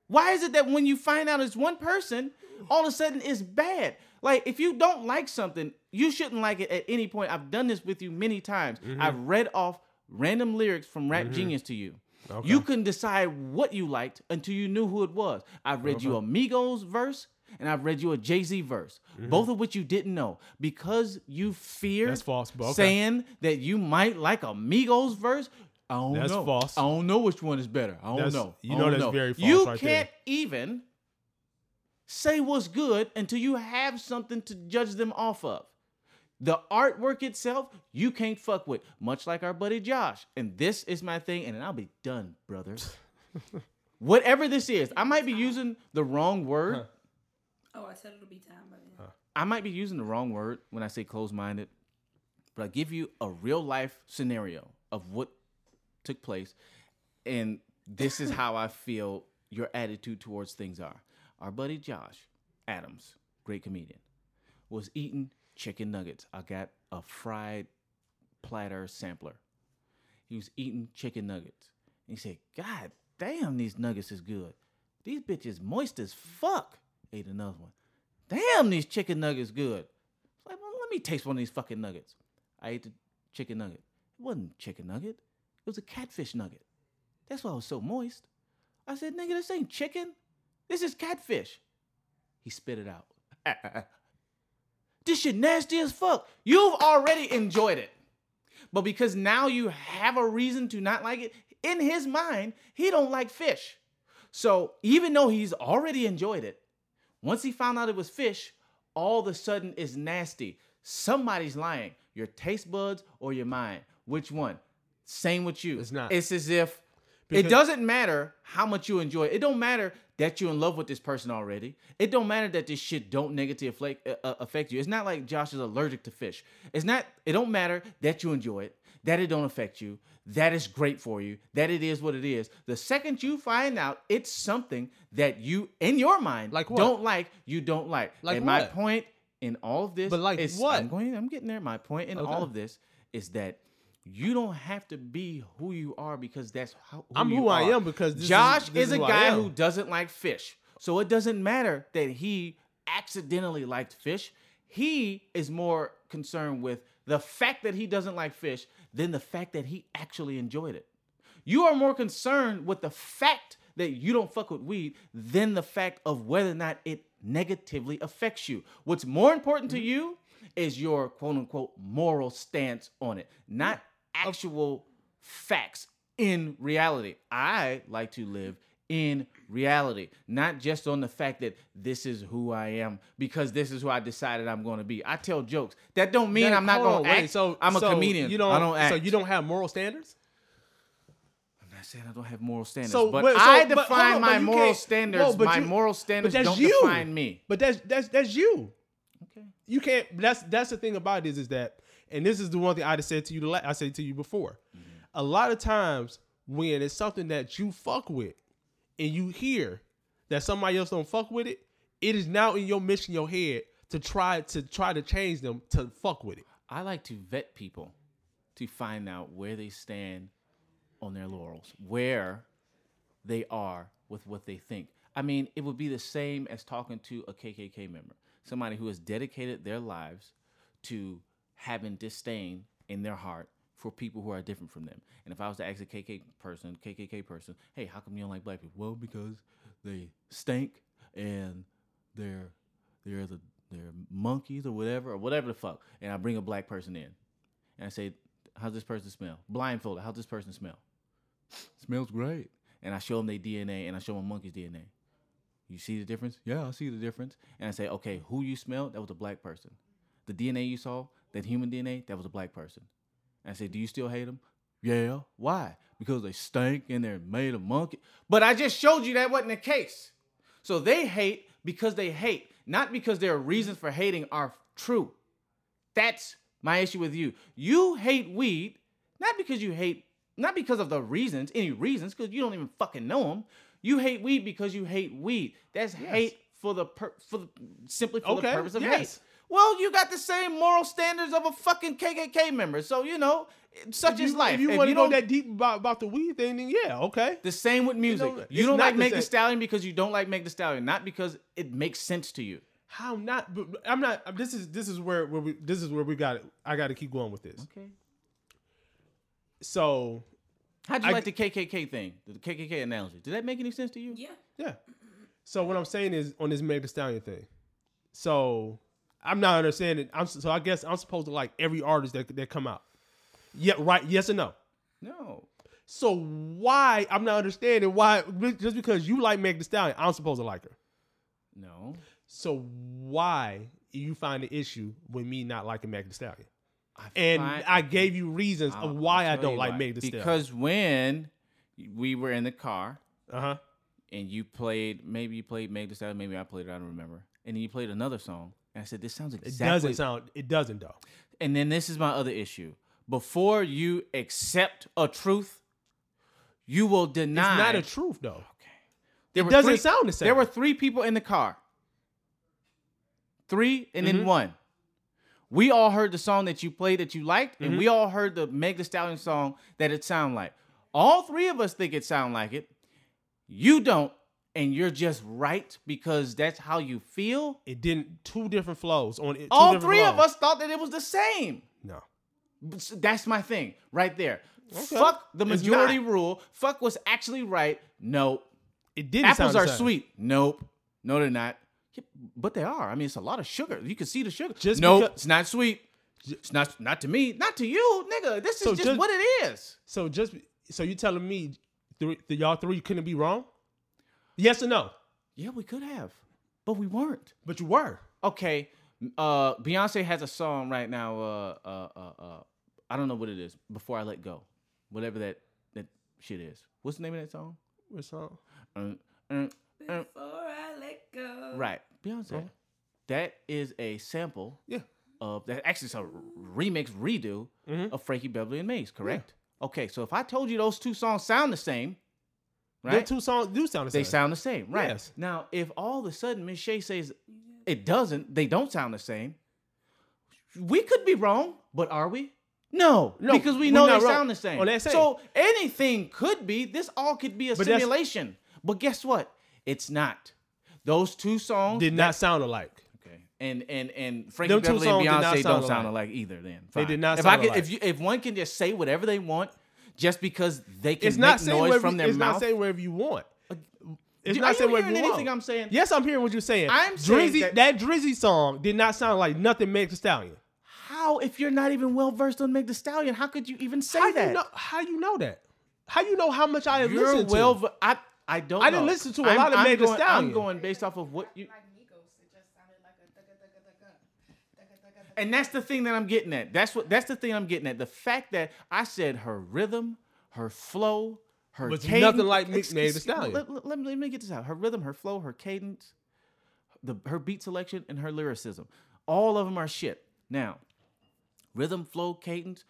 [SPEAKER 4] Why is it that when you find out it's one person, all of a sudden it's bad? Like if you don't like something, you shouldn't like it at any point. I've done this with you many times. Mm-hmm. I've read off random lyrics from Rap mm-hmm. Genius to you. You couldn't decide what you liked until you knew who it was. I've read you a Migos verse and I've read you a Jay Z verse, mm-hmm. both of which you didn't know because you feared
[SPEAKER 2] That's false, okay.
[SPEAKER 4] saying that you might like a Migos verse. I don't
[SPEAKER 2] That's
[SPEAKER 4] know.
[SPEAKER 2] false.
[SPEAKER 4] I don't know which one is better. I don't
[SPEAKER 2] That's-
[SPEAKER 4] know.
[SPEAKER 2] you know that's very false
[SPEAKER 4] You
[SPEAKER 2] right
[SPEAKER 4] can't
[SPEAKER 2] there.
[SPEAKER 4] even say what's good until you have something to judge them off of. The artwork itself, you can't fuck with, much like our buddy Josh. And this is my thing, and then I'll be done, brother. Whatever this is, I might be using the wrong word.
[SPEAKER 3] Oh, I said it'll be time by then.
[SPEAKER 4] I might be using the wrong word when I say closed minded, but I give you a real life scenario of what took place. And this is how I feel your attitude towards things are. Our buddy Josh Adams, great comedian, was eating chicken nuggets. I got a fried platter sampler. He was eating chicken nuggets. And he said, God damn, these nuggets is good. These bitches moist as fuck. Ate another one. Damn, these chicken nuggets good. Like, well, let me taste one of these fucking nuggets. I ate the chicken nugget. It wasn't chicken nugget. It was a catfish nugget. That's why it was so moist. I said, nigga, this ain't chicken. This is catfish. He spit it out. this shit nasty as fuck. You've already enjoyed it. But because now you have a reason to not like it, in his mind, he don't like fish. So even though he's already enjoyed it, once he found out it was fish, all of a sudden it's nasty. somebody's lying. Your taste buds or your mind. Which one? Same with you.
[SPEAKER 2] It's not.
[SPEAKER 4] It's as if
[SPEAKER 2] Because-
[SPEAKER 4] it doesn't matter how much you enjoy it. It don't matter that you're in love with this person already. It don't matter that this shit don't negatively affect, uh, uh, affect you. It's not like Josh is allergic to fish. It's not. It don't matter that you enjoy it, that it don't affect you, that it's great for you, that it is what it is. The second you find out it's something that you in your mind
[SPEAKER 2] Like what?
[SPEAKER 4] don't like, you don't like.
[SPEAKER 2] Like
[SPEAKER 4] and my point in all of this,
[SPEAKER 2] But like
[SPEAKER 4] is,
[SPEAKER 2] what?
[SPEAKER 4] I'm going. I'm getting there. My point in
[SPEAKER 2] Okay.
[SPEAKER 4] all of this is that. You don't have to be who you are because that's how who
[SPEAKER 2] I'm who I am because
[SPEAKER 4] Josh is,
[SPEAKER 2] is
[SPEAKER 4] a
[SPEAKER 2] who
[SPEAKER 4] guy who doesn't like fish. So it doesn't matter that he accidentally liked fish. He is more concerned with the fact that he doesn't like fish than the fact that he actually enjoyed it. You are more concerned with the fact that you don't fuck with weed than the fact of whether or not it negatively affects you. What's more important to mm-hmm. you is your quote unquote moral stance on it, not actual facts in reality. I like to live in reality, not just on the fact that this is who I am because this is who I decided I'm going to be. I tell jokes. That don't mean
[SPEAKER 2] That-
[SPEAKER 4] I'm not going to
[SPEAKER 2] wait,
[SPEAKER 4] act.
[SPEAKER 2] So
[SPEAKER 4] I'm a
[SPEAKER 2] so
[SPEAKER 4] comedian.
[SPEAKER 2] You don't.
[SPEAKER 4] I don't act.
[SPEAKER 2] So you don't have moral standards.
[SPEAKER 4] I'm not saying I don't have moral standards,
[SPEAKER 2] So,
[SPEAKER 4] but
[SPEAKER 2] but- so-
[SPEAKER 4] I
[SPEAKER 2] but
[SPEAKER 4] define
[SPEAKER 2] on,
[SPEAKER 4] my moral standards.
[SPEAKER 2] no, but
[SPEAKER 4] my
[SPEAKER 2] you-
[SPEAKER 4] moral standards don't
[SPEAKER 2] you.
[SPEAKER 4] define me.
[SPEAKER 2] But that's that's that's you.
[SPEAKER 4] Okay.
[SPEAKER 2] You can't. That's that's the thing about it is is that, and this is the one thing I said to you. I said to you before. A lot of times when it's something that you fuck with, and you hear that somebody else don't fuck with it, it is now in your mission, your head to try to try to change them to fuck with it.
[SPEAKER 4] I like to vet people to find out where they stand on their laurels, where they are with what they think. I mean, it would be the same as talking to a KKK member, somebody who has dedicated their lives to having disdain in their heart for people who are different from them. And if I was to ask a KK person, KKK person, hey, how come you don't like black people? Well, because they stink and they're they're the they're monkeys or whatever or whatever the fuck. And I bring a black person in, and I say, "How's this person smell?" Blindfolded. How's this person smell? Smells great. And I show them their DNA, and I show them monkey's DNA. You see the difference? Yeah, I see the difference. And I say, okay, who you smelled? That was a black person. The DNA you saw, that human DNA, that was a black person. And I said, do you still hate them? Yeah. Why? Because they stink and they're made of monkey. But I just showed you that wasn't the case. So they hate because they hate, not because their reasons for hating are true. That's my issue with you. You hate weed, not because you hate, not because of the reasons, any reasons, because you don't even fucking know them. You hate weed because you hate weed. That's hate for the per, for the, simply for the purpose of
[SPEAKER 2] yes.
[SPEAKER 4] hate. Well, you got the same moral standards of a fucking KKK member, so you know, such
[SPEAKER 2] If
[SPEAKER 4] is life.
[SPEAKER 2] If you want to go that deep about, about the weed thing, then yeah, okay.
[SPEAKER 4] the same with music.
[SPEAKER 2] know,
[SPEAKER 4] You, don't
[SPEAKER 2] not
[SPEAKER 4] like
[SPEAKER 2] the
[SPEAKER 4] the. Stallion because you don't like Meg Thee Stallion, not because it makes sense to you.
[SPEAKER 2] How not? But but I'm not. This is this is where where we this is where we got it. I got to keep going with this.
[SPEAKER 4] Okay.
[SPEAKER 2] So
[SPEAKER 4] How'd you
[SPEAKER 2] I-
[SPEAKER 4] like the KKK thing, the KKK analogy? Did that make any sense to you?
[SPEAKER 3] Yeah.
[SPEAKER 2] yeah. So what I'm saying is on this Meg Thee Stallion thing. So I'm not understanding. I'm so I guess I'm supposed to like every artist that that come out. Yeah, right. Yes or no.
[SPEAKER 4] No.
[SPEAKER 2] So why I'm not understanding why just because you like Meg Thee Stallion, I'm supposed to like her.
[SPEAKER 4] No.
[SPEAKER 2] So why you find the issue with me not liking Meg Thee Stallion?
[SPEAKER 4] I
[SPEAKER 2] And I gave you reasons
[SPEAKER 4] I'll-
[SPEAKER 2] of why I don't like
[SPEAKER 4] why.
[SPEAKER 2] Meg Thee Stallion.
[SPEAKER 4] Because when we were in the car
[SPEAKER 2] uh huh.
[SPEAKER 4] and you played, maybe you played Meg Thee Stallion, maybe I played it, I don't remember. And then you played another song, and I said, "This sounds
[SPEAKER 2] It
[SPEAKER 4] exactly."
[SPEAKER 2] doesn't sound. It doesn't though.
[SPEAKER 4] And then this is my other issue. Before you accept a truth, you will deny.
[SPEAKER 2] It's not a truth though. Okay.
[SPEAKER 4] There
[SPEAKER 2] It doesn't
[SPEAKER 4] three-
[SPEAKER 2] sound the same.
[SPEAKER 4] There were three people in the car. Three and
[SPEAKER 2] Mm-hmm.
[SPEAKER 4] then one. We all heard the song that you played that you liked,
[SPEAKER 2] Mm-hmm.
[SPEAKER 4] and we all heard the Meg Thee Stallion song that it sound like. All three of us think it sound like it. You don't, and you're just right because that's how you feel.
[SPEAKER 2] It didn't. Two different flows on it.
[SPEAKER 4] all three of us thought that it was the same.
[SPEAKER 2] No.
[SPEAKER 4] That's my thing right there.
[SPEAKER 2] Okay.
[SPEAKER 4] Fuck the majority rule. Fuck what's actually right. Nope.
[SPEAKER 2] It didn't.
[SPEAKER 4] Apples
[SPEAKER 2] sound
[SPEAKER 4] are sweet. Nope. No, they're not. Yeah, but they are. I mean, it's a lot of sugar. You can see the sugar.
[SPEAKER 2] Just
[SPEAKER 4] nope,
[SPEAKER 2] because-
[SPEAKER 4] it's not sweet. It's not not to me, not to you, nigga. This is
[SPEAKER 2] So
[SPEAKER 4] just,
[SPEAKER 2] just-
[SPEAKER 4] what it is.
[SPEAKER 2] So just so you telling me three, the y'all three couldn't be wrong? Yes or no?
[SPEAKER 4] Yeah, we could have, but we weren't.
[SPEAKER 2] But you were.
[SPEAKER 4] Okay, Uh, Beyonce has a song right now. Uh, uh, uh, uh, I don't know what it is. Before I let go, whatever that that shit is. What's the name of that song?
[SPEAKER 2] What song?
[SPEAKER 4] Um, um, um,
[SPEAKER 3] Before I let go.
[SPEAKER 4] right, Beyonce. That is a sample
[SPEAKER 2] Yeah.
[SPEAKER 4] of that. Actually, it's a remix redo
[SPEAKER 2] Mhm.
[SPEAKER 4] of Frankie Beverly and Maze. Correct. Okay, so if I told you those two songs sound the same, Right?
[SPEAKER 2] two songs do sound the same.
[SPEAKER 4] They sound the same, right?
[SPEAKER 2] Yes.
[SPEAKER 4] Now, if all of a sudden Miss Shay says it doesn't, they don't sound the same. We could be wrong, but are we? No,
[SPEAKER 2] No,
[SPEAKER 4] because we know they
[SPEAKER 2] wrong.
[SPEAKER 4] sound the same.
[SPEAKER 2] Oh,
[SPEAKER 4] so anything could be. This all could be a
[SPEAKER 2] But
[SPEAKER 4] simulation. But guess what? It's not. Those two songs
[SPEAKER 2] Did not sound alike.
[SPEAKER 4] Okay. And and and Frankie
[SPEAKER 2] Them
[SPEAKER 4] Beverly and Beyonce
[SPEAKER 2] sound
[SPEAKER 4] don't sound
[SPEAKER 2] alike.
[SPEAKER 4] alike either. Then
[SPEAKER 2] They did not
[SPEAKER 4] If
[SPEAKER 2] sound
[SPEAKER 4] I could,
[SPEAKER 2] alike.
[SPEAKER 4] if you if one can just say whatever they want, just because they can
[SPEAKER 2] It's
[SPEAKER 4] make
[SPEAKER 2] not
[SPEAKER 4] noise
[SPEAKER 2] wherever,
[SPEAKER 4] from their
[SPEAKER 2] it's
[SPEAKER 4] mouth.
[SPEAKER 2] not saying wherever you want. Uh, it's
[SPEAKER 4] Do-
[SPEAKER 2] not saying
[SPEAKER 4] you
[SPEAKER 2] wherever you
[SPEAKER 4] anything
[SPEAKER 2] want.
[SPEAKER 4] I'm saying?
[SPEAKER 2] Yes, I'm hearing what you're saying.
[SPEAKER 4] I'm saying
[SPEAKER 2] Drizzy,
[SPEAKER 4] that-
[SPEAKER 2] that, Drizzy song did not sound like nothing Meg Thee Stallion.
[SPEAKER 4] How, if you're not even well versed on Meg Thee Stallion, how could you even say
[SPEAKER 2] How
[SPEAKER 4] that?
[SPEAKER 2] you know? How you know that? How you know how much I have
[SPEAKER 4] You're
[SPEAKER 2] listened
[SPEAKER 4] well.
[SPEAKER 2] to?
[SPEAKER 4] I I don't.
[SPEAKER 2] I didn't listen to a
[SPEAKER 4] I'm-
[SPEAKER 2] lot of
[SPEAKER 4] I'm
[SPEAKER 2] Meg
[SPEAKER 4] going,
[SPEAKER 2] Stallion.
[SPEAKER 4] I'm going based off of what you.
[SPEAKER 5] Like Migos, it just sounded like a dugga dugga dugga. Dugga dugga dugga.
[SPEAKER 4] And that's the thing that I'm getting at. That's what. That's the thing I'm getting at. The fact that I said her rhythm, her flow, her
[SPEAKER 2] Was
[SPEAKER 4] cadence,
[SPEAKER 2] nothing like Meg
[SPEAKER 4] Ex-
[SPEAKER 2] Thee Stallion.
[SPEAKER 4] Let, let- let me, let me get this out. Her rhythm, her flow, her cadence, the her beat selection, and her lyricism. All of them are shit. Now, rhythm, flow, cadence.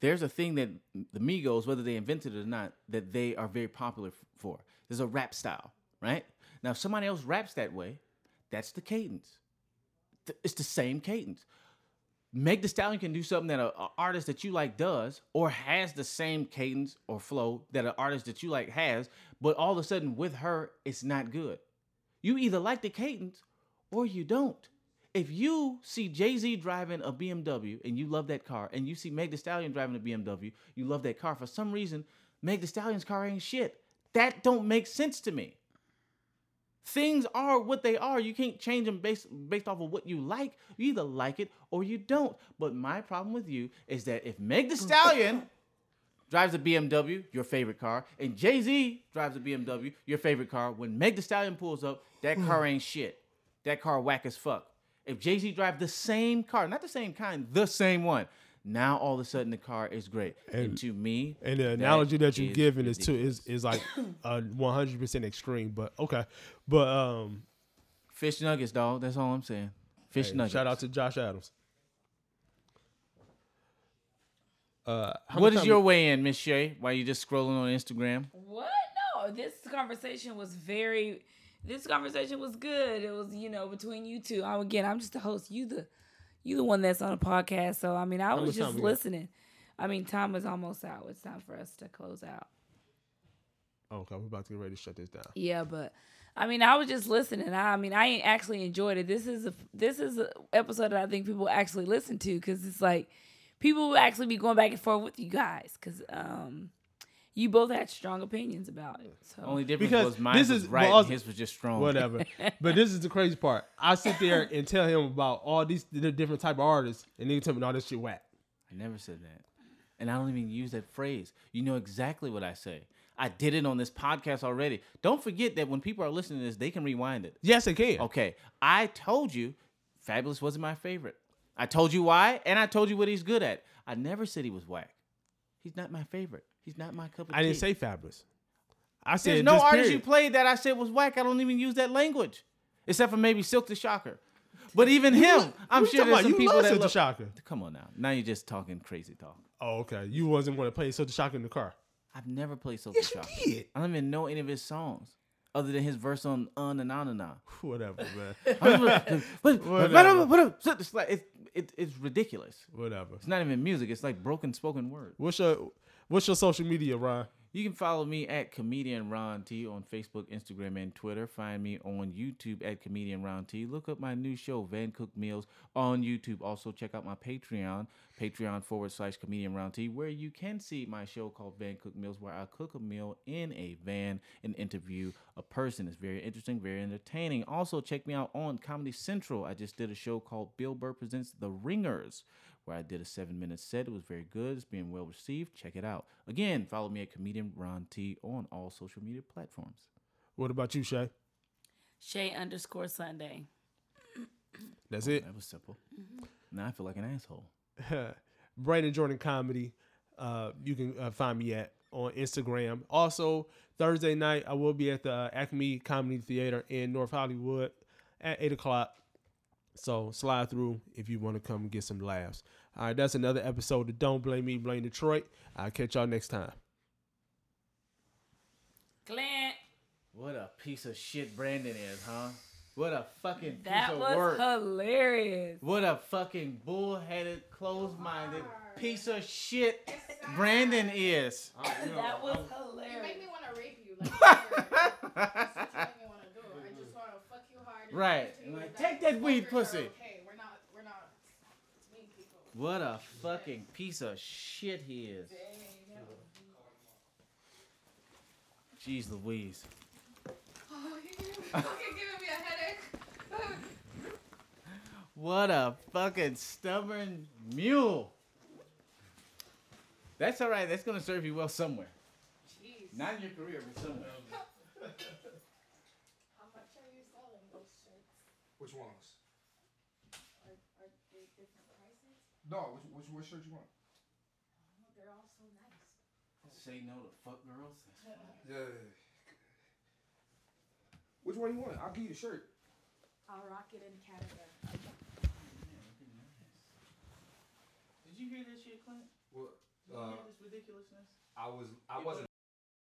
[SPEAKER 4] There's a thing that the Migos, whether they invented it or not, that they are very popular for. There's a rap style, right? Now, if somebody else raps that way, that's the cadence. It's the same cadence. Meg Thee Stallion can do something that a, a artist that you like does, or has the same cadence or flow that an artist that you like has, but all of a sudden with her, it's not good. You either like the cadence or you don't. If you see Jay Z driving a BMW and you love that car, and you see Meg Thee Stallion driving a BMW, you love that car. For some reason, Meg Thee Stallion's car ain't shit. That don't make sense to me. Things are what they are. You can't change them based based off of what you like. You either like it or you don't. But my problem with you is that if Meg Thee Stallion drives a BMW, your favorite car, and Jay Z drives a BMW, your favorite car, when Meg Thee Stallion pulls up, that hmm. car ain't shit. That car whack as fuck. If Jay Z drives the same car, not the same kind, the same one, now all of a sudden the car is great. And,
[SPEAKER 2] And-
[SPEAKER 4] to me,
[SPEAKER 2] And the analogy that you're giving is too is is like a 100 percent extreme, but okay. But um,
[SPEAKER 4] fish nuggets, dog. That's all I'm saying. Fish
[SPEAKER 2] hey,
[SPEAKER 4] nuggets.
[SPEAKER 2] shout out to Josh Adams. Uh, how
[SPEAKER 4] What
[SPEAKER 2] much
[SPEAKER 4] is
[SPEAKER 2] time
[SPEAKER 4] your
[SPEAKER 2] we-
[SPEAKER 4] way in, Miss Shay? While you just scrolling on Instagram?
[SPEAKER 3] What? No, this conversation was very. This conversation was good. It was, you know, between you two. I'm, again, I'm just the host. You the, you the one that's on a podcast. So I mean, I was just listening. I mean, time is almost out. It's time for us to close out.
[SPEAKER 2] Okay, we're about to get ready to shut this down.
[SPEAKER 3] Yeah, but I mean, I was just listening. I, I mean, I actually enjoyed it. This is a this is an episode that I think people actually listen to because it's like people will actually be going back and forth with you guys because um, you both had strong opinions about it. So
[SPEAKER 4] Only difference
[SPEAKER 2] Because
[SPEAKER 4] was mine
[SPEAKER 2] this
[SPEAKER 4] was
[SPEAKER 2] is-
[SPEAKER 4] right
[SPEAKER 2] well,
[SPEAKER 4] and
[SPEAKER 2] also-
[SPEAKER 4] his was just strong.
[SPEAKER 2] Whatever. but this is the crazy part. I sit there and tell him about all these the different type of artists, and then tell me all this shit whack.
[SPEAKER 4] I never said that. And I don't even use that phrase. You know exactly what I say. I did it on this podcast already. Don't forget that when people are listening to this, they can rewind it.
[SPEAKER 2] Yes, it can.
[SPEAKER 4] Okay. I told you Fabolous wasn't my favorite. I told you why, and I told you what he's good at. I never said he was whack. He's not my favorite. He's not my cup of
[SPEAKER 2] I didn't say Fabolous. I said
[SPEAKER 4] There's no artist you played that I said was whack. I don't even use that language, except for maybe Silkk the Shocker. But even him, I'm sure there's some
[SPEAKER 2] You
[SPEAKER 4] people
[SPEAKER 2] love
[SPEAKER 4] that
[SPEAKER 2] Silk the
[SPEAKER 4] love-
[SPEAKER 2] Shocker.
[SPEAKER 4] Come on now. Now you're just talking crazy talk.
[SPEAKER 2] Oh, okay. You wasn't going to play Silkk the Shocker in the car.
[SPEAKER 4] I've never played Silk
[SPEAKER 2] Yes,
[SPEAKER 4] the
[SPEAKER 2] you
[SPEAKER 4] Shocker.
[SPEAKER 2] did.
[SPEAKER 4] I don't even know any of his songs other than his verse on "Un and On and On."
[SPEAKER 2] Whatever, man.
[SPEAKER 4] What- uh,
[SPEAKER 2] Whatever.
[SPEAKER 4] what- what- It's like it's it, it's ridiculous.
[SPEAKER 2] Whatever.
[SPEAKER 4] It's not even music. It's like broken spoken word.
[SPEAKER 2] What's your What's your social media, Ron?
[SPEAKER 4] You can follow me at comedian Ron T on Facebook, Instagram, and Twitter. Find me on YouTube at comedian Ron T. Look up my new show, Van Cook Meals, on YouTube. Also check out my Patreon, Patreon forward slash comedian Ron T, where you can see my show called Van Cook Meals, where I cook a meal in a van and interview a person. It's very interesting, very entertaining. Also check me out on Comedy Central. I just did a show called Bill Burr Presents The Ringers where I did a seven minute set. It was very good. It's being well received. Check it out. Again, follow me at comedian Ron T on all social media platforms.
[SPEAKER 2] What about you, Shay?
[SPEAKER 3] Shay underscore Sunday.
[SPEAKER 2] That's it.
[SPEAKER 4] That was simple. Now I feel like an asshole.
[SPEAKER 2] Brandon Jordan Comedy. Uh, you can uh, find me at on Instagram. Also, Thursday night I will be at the Acme Comedy Theater in North Hollywood at eight o'clock. So slide through if you want to come get some laughs. All right, that's another episode of Don't Blame Me, Blame Detroit. I'll catch y'all next time.
[SPEAKER 3] Clint,
[SPEAKER 4] What a piece of shit Brandon is, huh? What a fucking piece
[SPEAKER 3] that
[SPEAKER 4] of
[SPEAKER 3] was
[SPEAKER 4] work.
[SPEAKER 3] hilarious.
[SPEAKER 4] What a fucking bullheaded, closed-minded piece of shit Brandon is.
[SPEAKER 3] That was hilarious.
[SPEAKER 5] You make me want to rape you. Like,
[SPEAKER 4] Right. Like, take that weed pussy.
[SPEAKER 5] Okay, we're not. We're not people.
[SPEAKER 4] What a fucking piece of shit he is. Jeez Louise.
[SPEAKER 5] Oh, you're fucking giving me a headache.
[SPEAKER 4] What a fucking stubborn mule. That's all right. That's gonna serve you well somewhere.
[SPEAKER 5] Jeez.
[SPEAKER 4] Not in your career, but somewhere.
[SPEAKER 5] How much are you selling those shirts?
[SPEAKER 1] Which ones?
[SPEAKER 5] Are, are they different prices?
[SPEAKER 1] No, which, which, what shirt you want?
[SPEAKER 5] Oh, they're all so nice.
[SPEAKER 4] Say no to fuck girls.
[SPEAKER 1] Yeah. Which one you want? I'll give you the shirt.
[SPEAKER 5] I'll rock it in Canada.
[SPEAKER 4] Did you hear that shit, Clint?
[SPEAKER 1] Well,
[SPEAKER 4] Did you
[SPEAKER 1] uh,
[SPEAKER 4] hear this ridiculousness?
[SPEAKER 1] I was, I wasn't